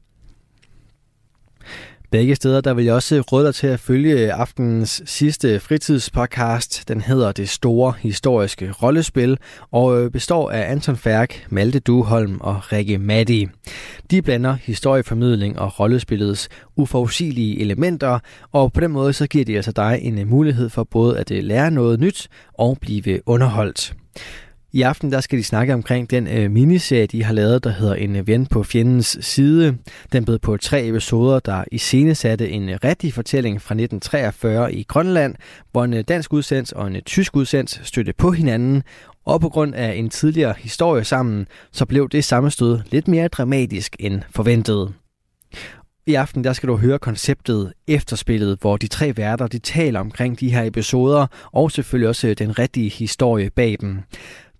Begge steder, der vil jeg også råde dig til at følge aftenens sidste fritidspodcast. Den hedder Det Store Historiske Rollespil og øh, består af Anton Færk, Malte Duholm og Rikke Matti. De blander historieformidling og rollespillets uforudsigelige elementer, og på den måde så giver de altså dig en øh, mulighed for både at øh, lære noget nyt og blive underholdt. I aften der skal de snakke omkring den øh, miniserie, de har lavet, der hedder En øh, ven på fjendens side. Den blev på tre episoder, der i satte en øh, rigtig fortælling fra 1943 i Grønland, hvor en øh, dansk udsendt og en øh, tysk udsendt støtte på hinanden, og på grund af en tidligere historie sammen, så blev det sammenstød lidt mere dramatisk end forventet. I aften der skal du høre konceptet Efterspillet, hvor de tre værter de taler omkring de her episoder, og selvfølgelig også øh, den rigtige historie bag dem.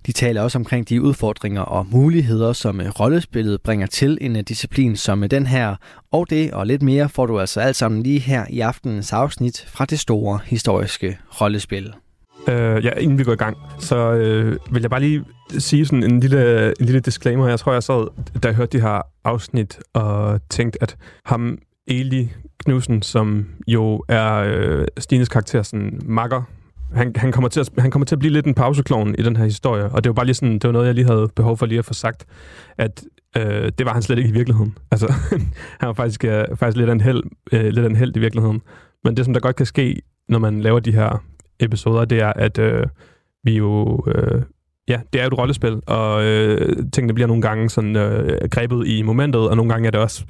De taler også omkring de udfordringer og muligheder, som øh, rollespillet bringer til en øh, disciplin som øh, den her. Og det og lidt mere får du altså alt sammen lige her i aftenens afsnit fra det store historiske rollespil. Uh, ja, inden vi går i gang, så uh, vil jeg bare lige sige sådan en lille, en lille disclaimer. Jeg tror, jeg sad, da jeg hørte de her afsnit, og tænkte, at ham, Eli Knudsen, som jo er uh, Stines karakter, sådan makker han, han, kommer til at, han kommer til at blive lidt en pauseklovn i den her historie, og det var bare lige sådan, det var noget, jeg lige havde behov for lige at få sagt, at øh, det var han slet ikke i virkeligheden. Altså, han var faktisk, øh, faktisk lidt af en held, øh, lidt af en held i virkeligheden. Men det, som der godt kan ske, når man laver de her episoder, det er, at øh, vi jo... Øh, ja, det er jo et rollespil, og øh, tingene bliver nogle gange sådan øh, grebet i momentet, og nogle gange er det også,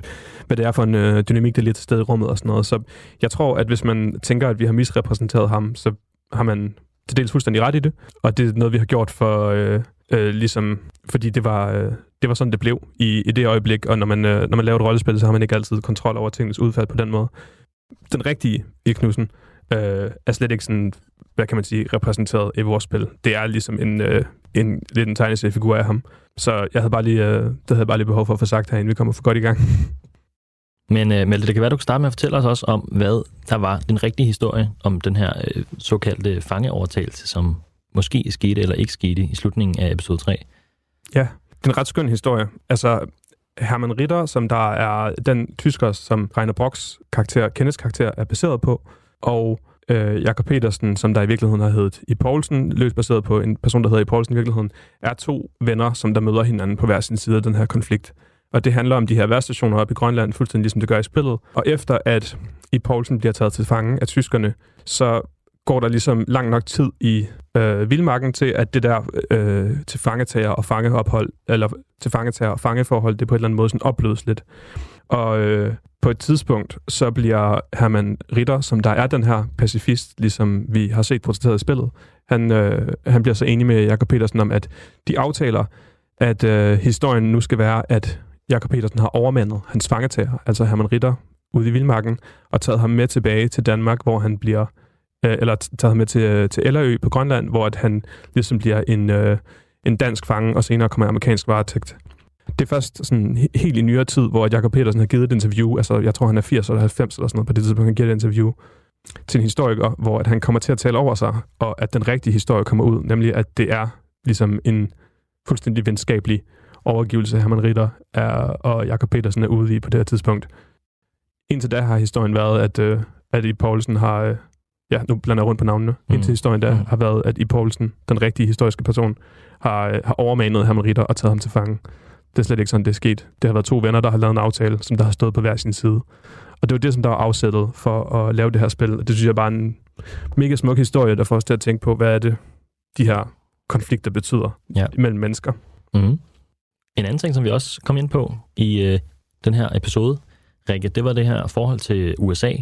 hvad det er for en øh, dynamik, der er lidt til stede i rummet og sådan noget. Så jeg tror, at hvis man tænker, at vi har misrepræsenteret ham, så har man til dels fuldstændig ret i det, og det er noget, vi har gjort for, øh, øh, ligesom, fordi det var, øh, det var sådan, det blev i, i det øjeblik, og når man, øh, når man laver et rollespil, så har man ikke altid kontrol over tingens udfald på den måde. Den rigtige i Knudsen øh, er slet ikke sådan, hvad kan man sige, repræsenteret i vores spil. Det er ligesom en, øh, en lidt en tegneseriefigur af ham. Så jeg havde bare lige, øh, det havde jeg bare lige behov for at få sagt herinde, vi kommer for godt i gang. Men uh, Malte, det kan være, du kan starte med at fortælle os også om, hvad der var den rigtige historie om den her uh, såkaldte fangeovertagelse, som måske skete eller ikke skete i slutningen af episode 3. Ja, det er en ret skøn historie. Altså, Hermann Ritter, som der er den tysker, som Rainer Brocks karakter, Kenneths karakter, er baseret på, og øh, Jakob Petersen, som der i virkeligheden har heddet i Poulsen, løst baseret på en person, der hedder i Poulsen i virkeligheden, er to venner, som der møder hinanden på hver sin side af den her konflikt. Og det handler om de her værstationer oppe i Grønland, fuldstændig ligesom det gør i spillet. Og efter at I Poulsen bliver taget til fange af tyskerne, så går der ligesom lang nok tid i øh, vildmarken til, at det der øh, til fangetager og fangeophold, eller til fangetager og fangeforhold, det på en eller anden måde sådan opløses lidt. Og øh, på et tidspunkt, så bliver Herman Ritter, som der er den her pacifist, ligesom vi har set protesteret i spillet, han, øh, han bliver så enig med Jakob Petersen om, at de aftaler, at øh, historien nu skal være, at Jakob Petersen har overmandet hans fangetager, altså Herman Ritter, ude i Vildmarken, og taget ham med tilbage til Danmark, hvor han bliver, øh, eller taget ham med til, øh, til Ellerø på Grønland, hvor at han ligesom bliver en, øh, en dansk fange, og senere kommer amerikansk varetægt. Det er først sådan helt i nyere tid, hvor Jakob Petersen har givet et interview, altså jeg tror han er 80 eller 90 eller sådan noget på det tidspunkt, han giver et interview til en historiker, hvor at han kommer til at tale over sig, og at den rigtige historie kommer ud, nemlig at det er ligesom en fuldstændig venskabelig overgivelse, Herman Ritter er, og Jakob Petersen er ude i på det her tidspunkt. Indtil da har historien været, at, øh, at I Poulsen har... Øh, ja, nu blander jeg rundt på navnene. Mm. Indtil historien der mm. har været, at I Poulsen, den rigtige historiske person, har, øh, har overmanet Herman Ritter og taget ham til fange. Det er slet ikke sådan, det er sket. Det har været to venner, der har lavet en aftale, som der har stået på hver sin side. Og det var det, som der var afsættet for at lave det her spil. Og det synes jeg bare er en mega smuk historie, der får os til at tænke på, hvad er det, de her konflikter betyder ja. mellem mennesker. Mm. En anden ting, som vi også kom ind på i øh, den her episode, Rikke, det var det her forhold til USA.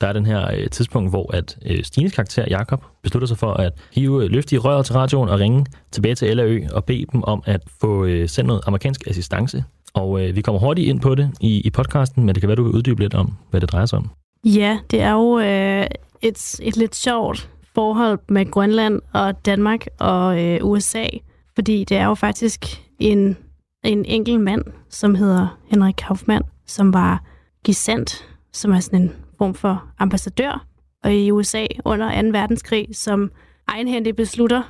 Der er den her øh, tidspunkt, hvor at øh, Stines karakter, Jakob beslutter sig for at hive øh, løfte i røret til radioen og ringe tilbage til LAØ og bede dem om at få øh, sendt noget amerikansk assistance. Og øh, vi kommer hurtigt ind på det i, i podcasten, men det kan være, du kan uddybe lidt om, hvad det drejer sig om. Ja, det er jo øh, et, et lidt sjovt forhold med Grønland og Danmark og øh, USA, fordi det er jo faktisk en en enkelt mand, som hedder Henrik Kaufmann, som var gesandt, som er sådan en form for ambassadør og i USA under 2. verdenskrig, som egenhændigt beslutter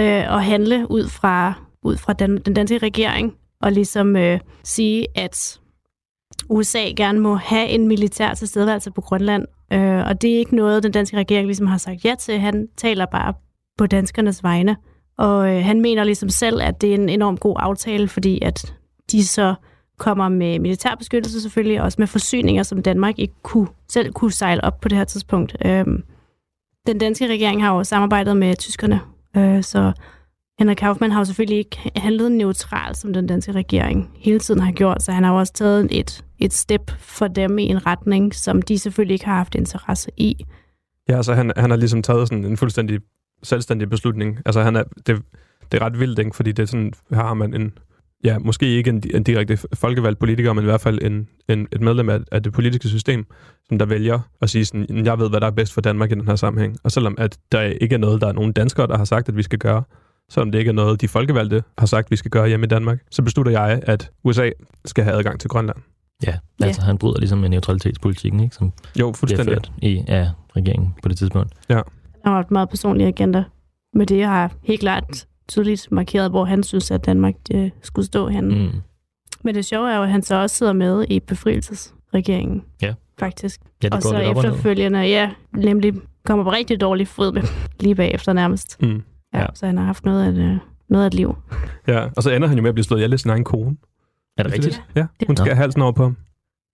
øh, at handle ud fra, ud fra den, den danske regering og ligesom øh, sige, at USA gerne må have en militær tilstedeværelse på Grønland. Øh, og det er ikke noget, den danske regering ligesom har sagt ja til. Han taler bare på danskernes vegne. Og øh, han mener ligesom selv, at det er en enorm god aftale, fordi at de så kommer med militærbeskyttelse selvfølgelig, og også med forsyninger, som Danmark ikke kunne, selv kunne sejle op på det her tidspunkt. Øhm, den danske regering har jo samarbejdet med tyskerne, øh, så Henrik Kaufmann har jo selvfølgelig ikke handlet neutralt, som den danske regering hele tiden har gjort, så han har jo også taget et, et step for dem i en retning, som de selvfølgelig ikke har haft interesse i. Ja, så han, han har ligesom taget sådan en fuldstændig selvstændig beslutning. Altså han er, det, det er ret vildt, ikke? fordi det er sådan, her har man en, ja, måske ikke en, en direkte folkevalgt politiker, men i hvert fald en, en, et medlem af, af det politiske system, som der vælger at sige sådan, jeg ved, hvad der er bedst for Danmark i den her sammenhæng. Og selvom at der ikke er noget, der er nogen danskere, der har sagt, at vi skal gøre, selvom det ikke er noget, de folkevalgte har sagt, vi skal gøre hjemme i Danmark, så beslutter jeg, at USA skal have adgang til Grønland. Ja, altså ja. han bryder ligesom med neutralitetspolitikken, ikke? Som jo, fuldstændig. Ført i ja, regeringen på det tidspunkt. Ja. Han har et meget personlig agenda med det, har helt klart tydeligt markeret, hvor han synes, at Danmark det skulle stå henne. Mm. Men det sjove er jo, at han så også sidder med i befrielsesregeringen. Ja. Faktisk. Ja, det og så efterfølgende, ja, nemlig kommer på rigtig dårlig fod med lige bagefter nærmest. Mm. Ja, ja. Så han har haft noget af, et, noget af et liv. Ja, og så ender han jo med at blive slået ihjel af sin egen kone. Er det rigtigt? Ja, hun skal have halsen over på ham.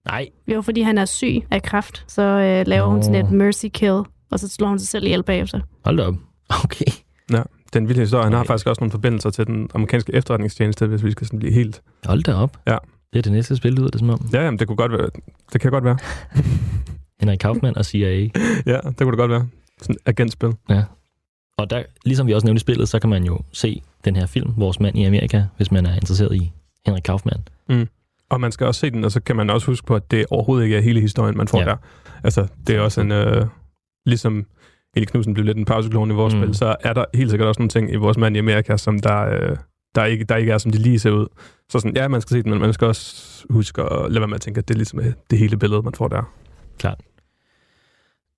Nej. Jo, fordi han er syg af kræft, så øh, laver oh. hun sådan et mercy kill, og så slår hun sig selv ihjel bagefter. Hold da op. Okay. Ja, den vilde historie. Han har faktisk også nogle forbindelser til den amerikanske efterretningstjeneste, hvis vi skal sådan blive helt... Hold da op. Ja. Det er det næste spil, lyder det som om. Ja, jamen, det kunne godt være. Det kan godt være. Henrik Kaufmann og CIA. ja, det kunne det godt være. Sådan et agentspil. Ja. Og der, ligesom vi også nævnte i spillet, så kan man jo se den her film, Vores mand i Amerika, hvis man er interesseret i Henrik Kaufmann. Mm. Og man skal også se den, og så kan man også huske på, at det overhovedet ikke er hele historien, man får ja. der. Altså, det er også en... Øh, ligesom Eli Knudsen blev lidt en pauseklone i vores mm. spil, så er der helt sikkert også nogle ting i vores mand i Amerika, som der, øh, der, ikke, der ikke er, som de lige ser ud. Så sådan, ja, man skal se den, men man skal også huske at lade være med at tænke, at det er ligesom det hele billede, man får der. Klart.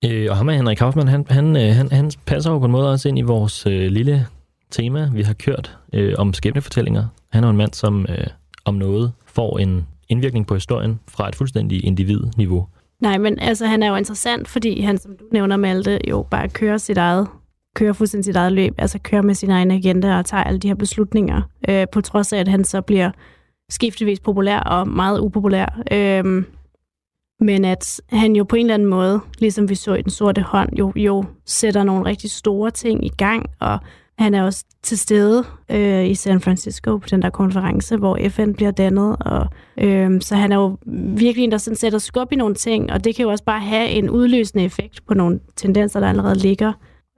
Øh, og ham er Henrik Kaufmann, han, han, øh, han, han passer jo på en måde også ind i vores øh, lille tema, vi har kørt øh, om skæbnefortællinger. Han er en mand, som øh, om noget får en indvirkning på historien fra et fuldstændig individniveau. Nej, men altså, han er jo interessant, fordi han, som du nævner, Malte, jo bare kører sit eget kører fuldstændig sit eget løb, altså kører med sin egen agenda og tager alle de her beslutninger, øh, på trods af, at han så bliver skiftevis populær og meget upopulær. Øh, men at han jo på en eller anden måde, ligesom vi så i Den Sorte Hånd, jo, jo sætter nogle rigtig store ting i gang, og han er også til stede øh, i San Francisco på den der konference, hvor FN bliver dannet. Og, øh, så han er jo virkelig en, der sådan sætter skub i nogle ting, og det kan jo også bare have en udløsende effekt på nogle tendenser, der allerede ligger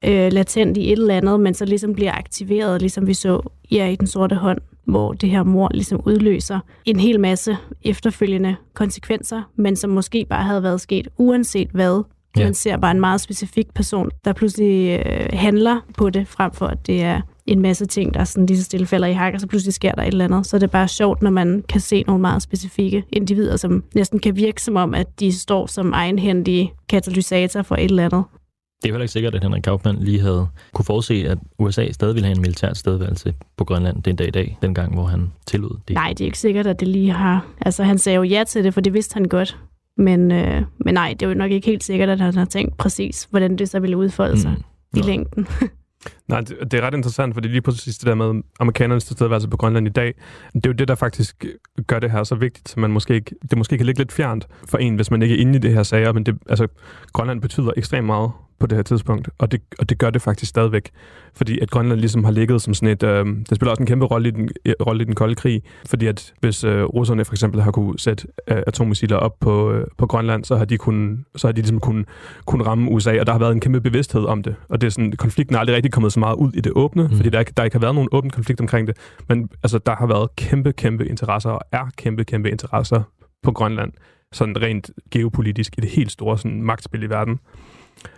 øh, latent i et eller andet, men så ligesom bliver aktiveret, ligesom vi så ja, i Den Sorte Hånd, hvor det her mor ligesom udløser en hel masse efterfølgende konsekvenser, men som måske bare havde været sket uanset hvad. Ja. Man ser bare en meget specifik person, der pludselig øh, handler på det, frem for at det er en masse ting, der sådan lige så stille falder i hak, og så pludselig sker der et eller andet. Så det er bare sjovt, når man kan se nogle meget specifikke individer, som næsten kan virke som om, at de står som egenhændige katalysator for et eller andet. Det er heller ikke sikkert, at Henrik Kaufmann lige havde kunne forudse, at USA stadig ville have en militær stedværelse på Grønland den dag i dag, den gang, hvor han tillod det. Nej, det er ikke sikkert, at det lige har... Altså, han sagde jo ja til det, for det vidste han godt. Men, øh, men nej, det er jo nok ikke helt sikkert, at han har tænkt præcis, hvordan det så ville udfolde sig mm. i længden. Nej, det, det er ret interessant, fordi lige præcis det der med amerikanernes tilstedeværelse på Grønland i dag, det er jo det, der faktisk gør det her så vigtigt, så man måske ikke, det måske kan ligge lidt fjernt for en, hvis man ikke er inde i det her sager, men det, altså, Grønland betyder ekstremt meget på det her tidspunkt, og det, og det gør det faktisk stadigvæk. Fordi at Grønland ligesom har ligget som sådan et... Øh, det spiller også en kæmpe rolle i den, rolle i den kolde krig, fordi at hvis øh, russerne for eksempel har kunne sætte øh, atommissiler op på, øh, på Grønland, så har de, kun, så har de ligesom kun, kun ramme USA, og der har været en kæmpe bevidsthed om det. Og det er sådan, konflikten er aldrig rigtig kommet så meget ud i det åbne, mm. fordi der, der ikke har været nogen åben konflikt omkring det, men altså, der har været kæmpe, kæmpe interesser, og er kæmpe, kæmpe interesser på Grønland, sådan rent geopolitisk i det helt store sådan, magtspil i verden.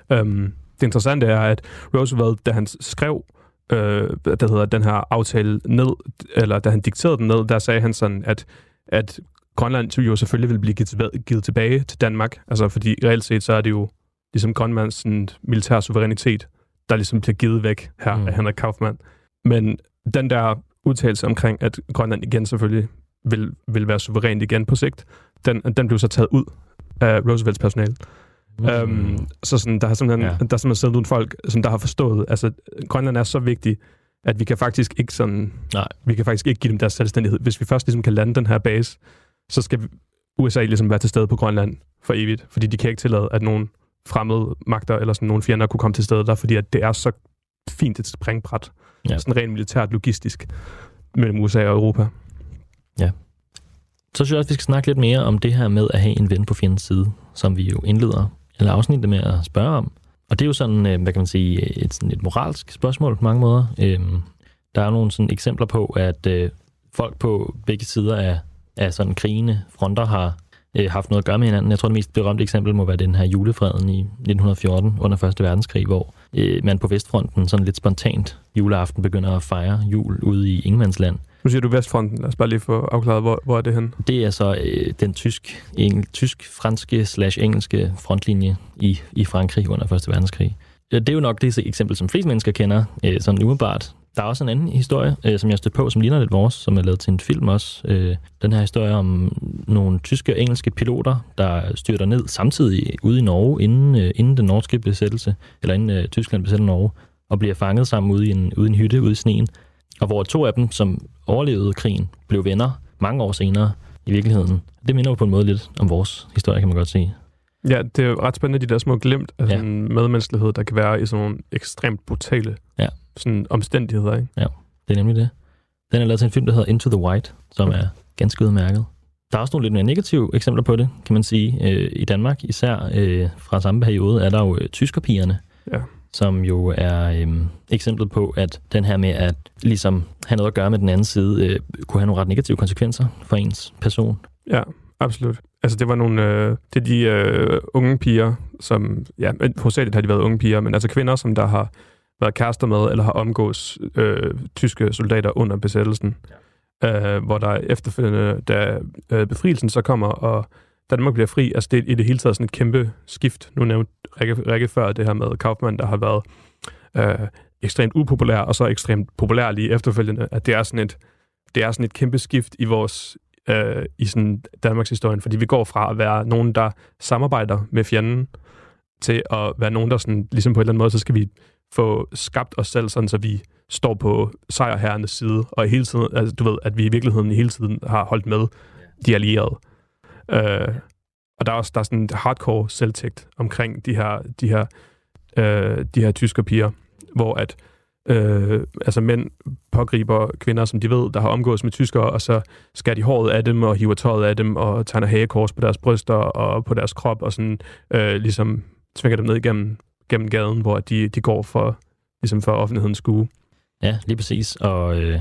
Um, det interessante er, at Roosevelt, da han skrev øh, der hedder den her aftale ned, eller da han dikterede den ned, der sagde han sådan, at, at Grønland jo selvfølgelig vil blive givet tilbage til Danmark, altså fordi reelt set så er det jo ligesom Grønlands sådan, militær suverænitet, der ligesom bliver givet væk her mm. af Henrik Kaufmann. Men den der udtalelse omkring, at Grønland igen selvfølgelig vil, vil være suverænt igen på sigt, den, den blev så taget ud af Roosevelts personale. Mm. Øhm, så sådan, der har simpelthen, ja. der har simpelthen siddet nogle folk, som der har forstået, altså Grønland er så vigtig, at vi kan faktisk ikke sådan, Nej. vi kan faktisk ikke give dem deres selvstændighed. Hvis vi først ligesom kan lande den her base, så skal USA ligesom være til stede på Grønland for evigt, fordi de kan ikke tillade, at nogen fremmede magter eller sådan nogle fjender kunne komme til stede der, fordi at det er så fint et springbræt, ja. sådan rent militært logistisk, mellem USA og Europa. Ja. Så synes jeg også, vi skal snakke lidt mere om det her med at have en ven på fjendens side, som vi jo indleder eller afsnittet med at spørge om. Og det er jo sådan, øh, hvad kan man sige, et, sådan et moralsk spørgsmål på mange måder. Øhm, der er nogle sådan eksempler på, at øh, folk på begge sider af, af sådan krigende fronter har øh, haft noget at gøre med hinanden. Jeg tror, det mest berømte eksempel må være den her julefreden i 1914 under 1. verdenskrig, hvor øh, man på Vestfronten sådan lidt spontant juleaften begynder at fejre jul ude i Ingemandsland. Nu siger du Vestfronten. Lad os bare lige få afklaret, hvor, hvor er det hen? Det er så øh, den tysk, engel, tysk-franske slash engelske frontlinje i, i Frankrig under 1. verdenskrig. Det er jo nok det eksempel, som flest mennesker kender, øh, sådan umiddelbart. Der er også en anden historie, øh, som jeg stødte på, som ligner lidt vores, som er lavet til en film også. Øh, den her historie om nogle tyske og engelske piloter, der styrter ned samtidig ude i Norge, inden, øh, inden den norske besættelse, eller inden øh, Tyskland besætter Norge, og bliver fanget sammen ude i en, ude i en hytte ude i sneen. Og hvor to af dem, som overlevede krigen, blev venner mange år senere i virkeligheden. Det minder jo på en måde lidt om vores historie, kan man godt sige. Ja, det er jo ret spændende, de der små glemt af ja. sådan medmenneskelighed, der kan være i sådan nogle ekstremt brutale ja. sådan omstændigheder. Ikke? Ja, det er nemlig det. Den er lavet til en film, der hedder Into the White, som er ganske udmærket. Der er også nogle lidt mere negative eksempler på det, kan man sige. Øh, I Danmark, især øh, fra samme periode, er der jo øh, tyskerpigerne, ja. Som jo er øh, eksemplet på, at den her med at ligesom have noget at gøre med den anden side, øh, kunne have nogle ret negative konsekvenser for ens person. Ja, absolut. Altså, det var nogle, øh, det er de øh, unge piger, som, ja, hovedsageligt har de været unge piger, men altså kvinder, som der har været kærester med, eller har omgås øh, tyske soldater under besættelsen. Ja. Øh, hvor der efterfølgende, da øh, befrielsen så kommer, og Danmark bliver fri, altså det er i det hele taget sådan et kæmpe skift. Nu nævnte Rikke, Rikke før det her med Kaufmann, der har været øh, ekstremt upopulær, og så ekstremt populær lige efterfølgende, at det er sådan et, det er sådan et kæmpe skift i vores øh, i sådan Danmarks historie, fordi vi går fra at være nogen, der samarbejder med fjenden, til at være nogen, der sådan, ligesom på en eller anden måde, så skal vi få skabt os selv, sådan så vi står på sejrherrenes side, og hele tiden, altså, du ved, at vi i virkeligheden hele tiden har holdt med de allierede. Øh, og der er også der er sådan en hardcore selvtægt omkring de her, de her, øh, de her tyske piger, hvor at øh, altså mænd pågriber kvinder, som de ved, der har omgås med tyskere, og så skærer de håret af dem, og hiver tøjet af dem, og tegner hagekors på deres bryster og på deres krop, og sådan øh, ligesom tvinger dem ned igennem gennem gaden, hvor de, de går for, ligesom for offentlighedens skue. Ja, lige præcis. Og, øh,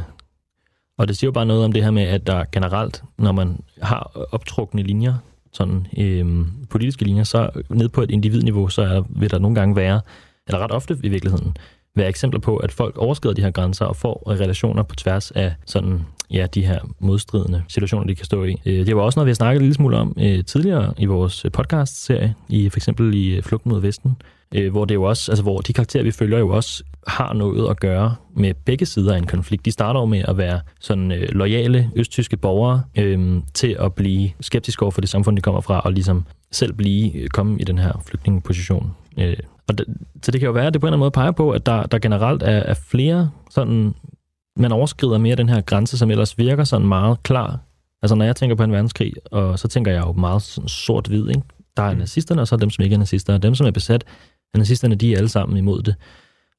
og det siger jo bare noget om det her med, at der generelt, når man har optrukne linjer, sådan øh, politiske linjer, så ned på et individniveau, så er, vil der nogle gange være, eller ret ofte i virkeligheden, være eksempler på, at folk overskrider de her grænser og får relationer på tværs af sådan, ja, de her modstridende situationer, de kan stå i. Øh, det var også noget, vi har snakket en lille smule om øh, tidligere i vores øh, podcast-serie, i for eksempel i øh, Flugten mod Vesten, øh, hvor det jo også, altså hvor de karakterer, vi følger, jo også har noget at gøre med begge sider af en konflikt. De starter jo med at være sådan øh, lojale østtyske borgere øh, til at blive skeptiske over for det samfund, de kommer fra, og ligesom selv blive, øh, komme i den her flygtningeposition. Øh, og det, så det kan jo være, at det på en eller anden måde peger på, at der, der generelt er, er flere sådan, man overskrider mere den her grænse, som ellers virker sådan meget klar. Altså når jeg tænker på en verdenskrig, og så tænker jeg jo meget sådan sort-hvid, ikke? Der er mm. nazisterne, og så er dem, som ikke er nazister. Og dem, som er besat af nazisterne, de er alle sammen imod det.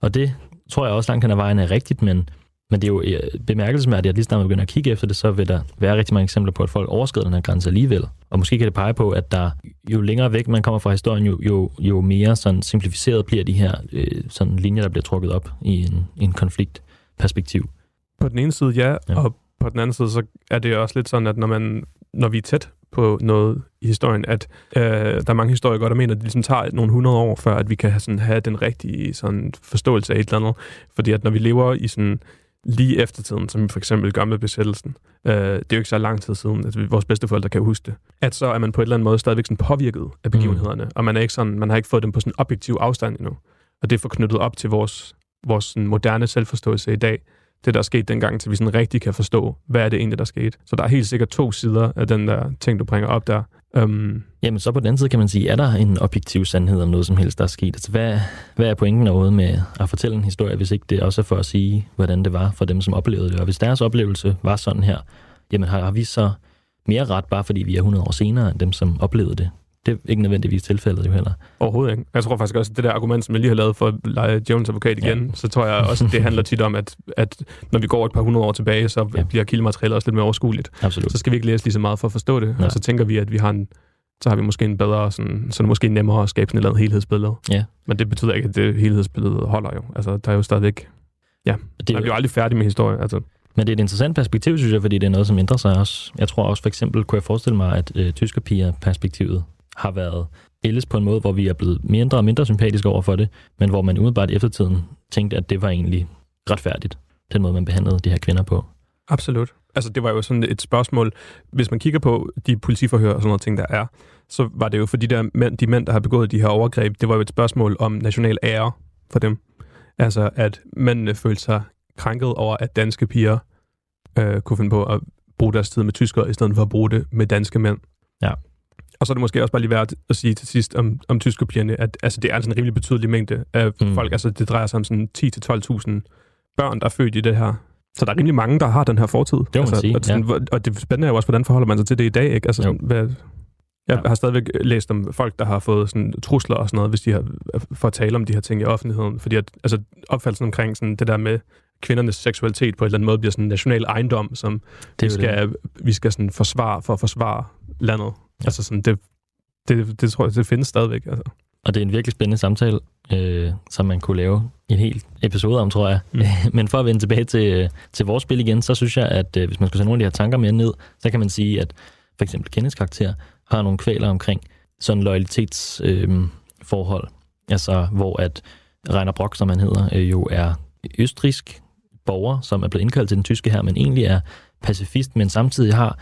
Og det tror jeg også langt kan af vejen er rigtigt, men, men det er jo øh, bemærkelsesværdigt, at lige snart man begynder at kigge efter det, så vil der være rigtig mange eksempler på, at folk overskrider den her grænse alligevel. Og måske kan det pege på, at der jo længere væk man kommer fra historien, jo, jo, jo mere sådan simplificeret bliver de her øh, sådan linjer, der bliver trukket op i en, en konfliktperspektiv. På den ene side ja, ja, og på den anden side så er det også lidt sådan, at når, man, når vi er tæt på noget i historien, at øh, der er mange historikere, der mener, at det ligesom tager nogle hundrede år, før at vi kan have, sådan, have den rigtige sådan, forståelse af et eller andet. Fordi at når vi lever i sådan lige eftertiden, som vi for eksempel gør med besættelsen, øh, det er jo ikke så lang tid siden, at vores bedsteforældre kan huske det, at så er man på et eller andet måde stadigvæk sådan påvirket af begivenhederne, mm. og man, er ikke sådan, man har ikke fået dem på sådan en objektiv afstand endnu. Og det er forknyttet op til vores, vores sådan moderne selvforståelse i dag, det, der skete dengang, til vi sådan rigtig kan forstå, hvad er det egentlig, der skete. Så der er helt sikkert to sider af den der ting, du bringer op der. Um, Jamen, så på den anden side kan man sige, er der en objektiv sandhed om noget som helst, der er sket? Altså, hvad, hvad er pointen overhovedet med at fortælle en historie, hvis ikke det også er for at sige, hvordan det var for dem, som oplevede det? Og hvis deres oplevelse var sådan her, jamen har vi så mere ret, bare fordi vi er 100 år senere end dem, som oplevede det? Det er ikke nødvendigvis tilfældet jo heller. Overhovedet ikke. Jeg tror faktisk også, at det der argument, som jeg lige har lavet for at lege Jones advokat igen, ja. så tror jeg også, at det handler tit om, at, at når vi går et par hundrede år tilbage, så ja. bliver kildematerialet også lidt mere overskueligt. Absolut. Så skal vi ikke læse lige så meget for at forstå det, ja. og så tænker vi, at vi har en, så har vi måske en bedre, sådan, så er det måske nemmere at skabe sådan et eller andet helhedsbillede. Ja. Men det betyder ikke, at det helhedsbillede holder jo. Altså, der er jo stadigvæk... Ja, det, man bliver jo aldrig færdig med historie. Altså. Men det er et interessant perspektiv, synes jeg, fordi det er noget, som ændrer sig også. Jeg tror også for eksempel, kunne jeg forestille mig, at øh, tyskerpiger-perspektivet har været ældes på en måde, hvor vi er blevet mindre og mindre sympatiske over for det, men hvor man umiddelbart eftertiden tænkte, at det var egentlig retfærdigt, den måde, man behandlede de her kvinder på. Absolut. Altså, det var jo sådan et spørgsmål. Hvis man kigger på de politiforhør og sådan noget ting, der er, så var det jo for de der mænd, de mænd, der har begået de her overgreb, det var jo et spørgsmål om national ære for dem. Altså, at mændene følte sig krænket over, at danske piger øh, kunne finde på at bruge deres tid med tyskere, i stedet for at bruge det med danske mænd. Ja. Og så er det måske også bare lige værd at sige til sidst om, om tyskerpigerne, at altså, det er en rimelig betydelig mængde af mm. folk. Altså, det drejer sig om sådan 10-12.000 børn, der er født i det her. Så der er rimelig mange, der har den her fortid. Det må altså, sige, og, sådan, ja. og det spændende er jo også, hvordan forholder man sig til det i dag, ikke? Altså, sådan, hvad, jeg har stadigvæk læst om folk, der har fået sådan trusler og sådan noget, hvis de har, for at tale om de her ting i offentligheden. Fordi at, altså, opfattelsen omkring sådan, det der med kvindernes seksualitet på en eller anden måde bliver sådan en national ejendom, som det vi skal, det. vi skal sådan forsvare for at forsvare landet. Altså sådan, det, det, det tror jeg, det findes stadigvæk. Altså. Og det er en virkelig spændende samtale, øh, som man kunne lave en hel episode om, tror jeg. Mm. Men for at vende tilbage til, til vores spil igen, så synes jeg, at øh, hvis man skulle tage nogle af de her tanker med ned, så kan man sige, at for eksempel Kenneths karakter har nogle kvaler omkring sådan loyalitetsforhold. Øh, altså, hvor at Rainer Brock, som han hedder, øh, jo er østrisk borger, som er blevet indkaldt til den tyske her, men egentlig er pacifist, men samtidig har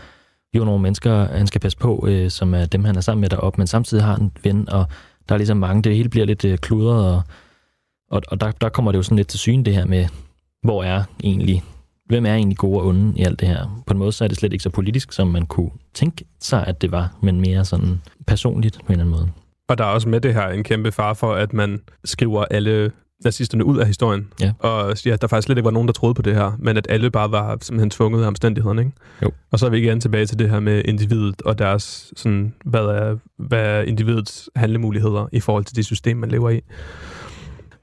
jo nogle mennesker, han skal passe på, øh, som er dem, han er sammen med deroppe, men samtidig har han en ven, og der er ligesom mange, det hele bliver lidt øh, kludret, og, og, og der, der kommer det jo sådan lidt til syne, det her med, hvor er egentlig, hvem er egentlig gode og onde i alt det her? På en måde så er det slet ikke så politisk, som man kunne tænke sig, at det var, men mere sådan personligt på en eller anden måde. Og der er også med det her en kæmpe far for, at man skriver alle nazisterne ud af historien, ja. og siger, at der faktisk slet ikke var nogen, der troede på det her, men at alle bare var simpelthen tvunget af omstændighederne. Ikke? Jo. Og så er vi igen tilbage til det her med individet og deres, sådan, hvad, er, hvad er individets handlemuligheder i forhold til det system, man lever i.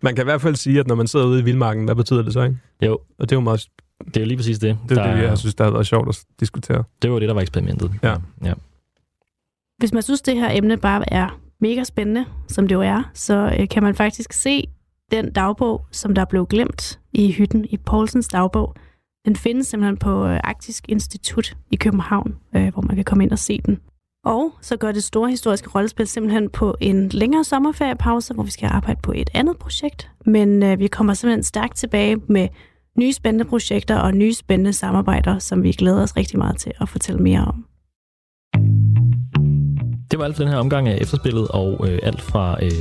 Man kan i hvert fald sige, at når man sidder ude i vildmarken, hvad betyder det så, ikke? Jo. Og det er jo meget... Det er jo lige præcis det. Det er der, det, jeg synes, der har været sjovt at diskutere. Det var det, der var eksperimentet. Ja. ja. Hvis man synes, det her emne bare er mega spændende, som det jo er, så øh, kan man faktisk se den dagbog, som der blev glemt i hytten i Paulsens dagbog. Den findes simpelthen på øh, Arktisk Institut i København, øh, hvor man kan komme ind og se den. Og så gør det store historiske rollespil simpelthen på en længere sommerferiepause, hvor vi skal arbejde på et andet projekt. Men øh, vi kommer simpelthen stærkt tilbage med nye spændende projekter og nye spændende samarbejder, som vi glæder os rigtig meget til at fortælle mere om. Det var alt for den her omgang af efterspillet, og øh, alt fra øh,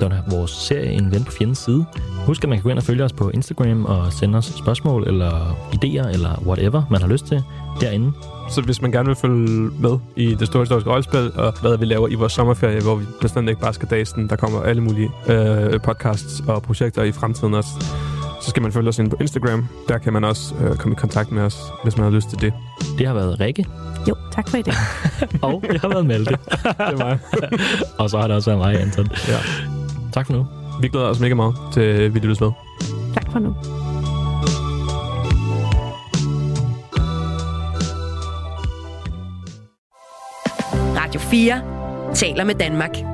den her, vores serie En ven på fjendens side. Husk, at man kan gå ind og følge os på Instagram og sende os spørgsmål eller idéer eller whatever, man har lyst til derinde. Så hvis man gerne vil følge med i det store historiske rollespil, og hvad vi laver i vores sommerferie, hvor vi bestemt ikke bare skal dagen, der kommer alle mulige øh, podcasts og projekter i fremtiden også, så skal man følge os ind på Instagram. Der kan man også øh, komme i kontakt med os, hvis man har lyst til det. Det har været Rikke. Jo, tak for i dag. og det har været Malte. det er mig. og så har det også været mig, Anton. Ja. Tak for nu. Vi glæder os mega meget til, vi lyttes med. Tak for nu. Radio 4 taler med Danmark.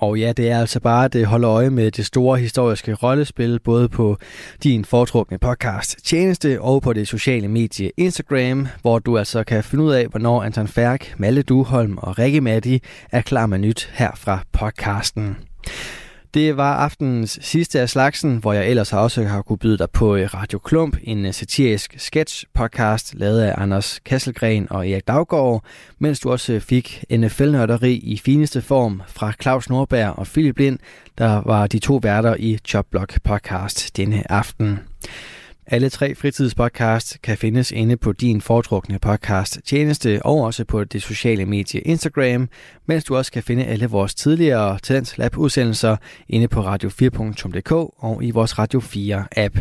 Og ja, det er altså bare at holde øje med det store historiske rollespil, både på din foretrukne podcast tjeneste og på det sociale medie Instagram, hvor du altså kan finde ud af, hvornår Anton Færk, Malle Duholm og Rikke Matti er klar med nyt her fra podcasten. Det var aftenens sidste af slagsen, hvor jeg ellers også har kunne byde dig på øh, Radio Klump, en øh, satirisk sketch-podcast lavet af Anders Kasselgren og Erik Daggaard, mens du også øh, fik NFL-nørderi i fineste form fra Claus Nordberg og Philip Lind, der var de to værter i Chopblock podcast denne aften. Alle tre fritidspodcasts kan findes inde på din foretrukne podcast tjeneste og også på det sociale medie Instagram, mens du også kan finde alle vores tidligere Talent Lab udsendelser inde på radio4.dk og i vores Radio 4 app.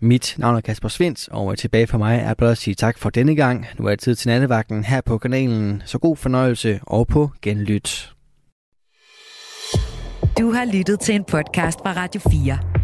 Mit navn er Kasper Svens, og tilbage for mig er blot at sige tak for denne gang. Nu er det tid til nattevagten her på kanalen, så god fornøjelse og på genlyt. Du har lyttet til en podcast fra Radio 4.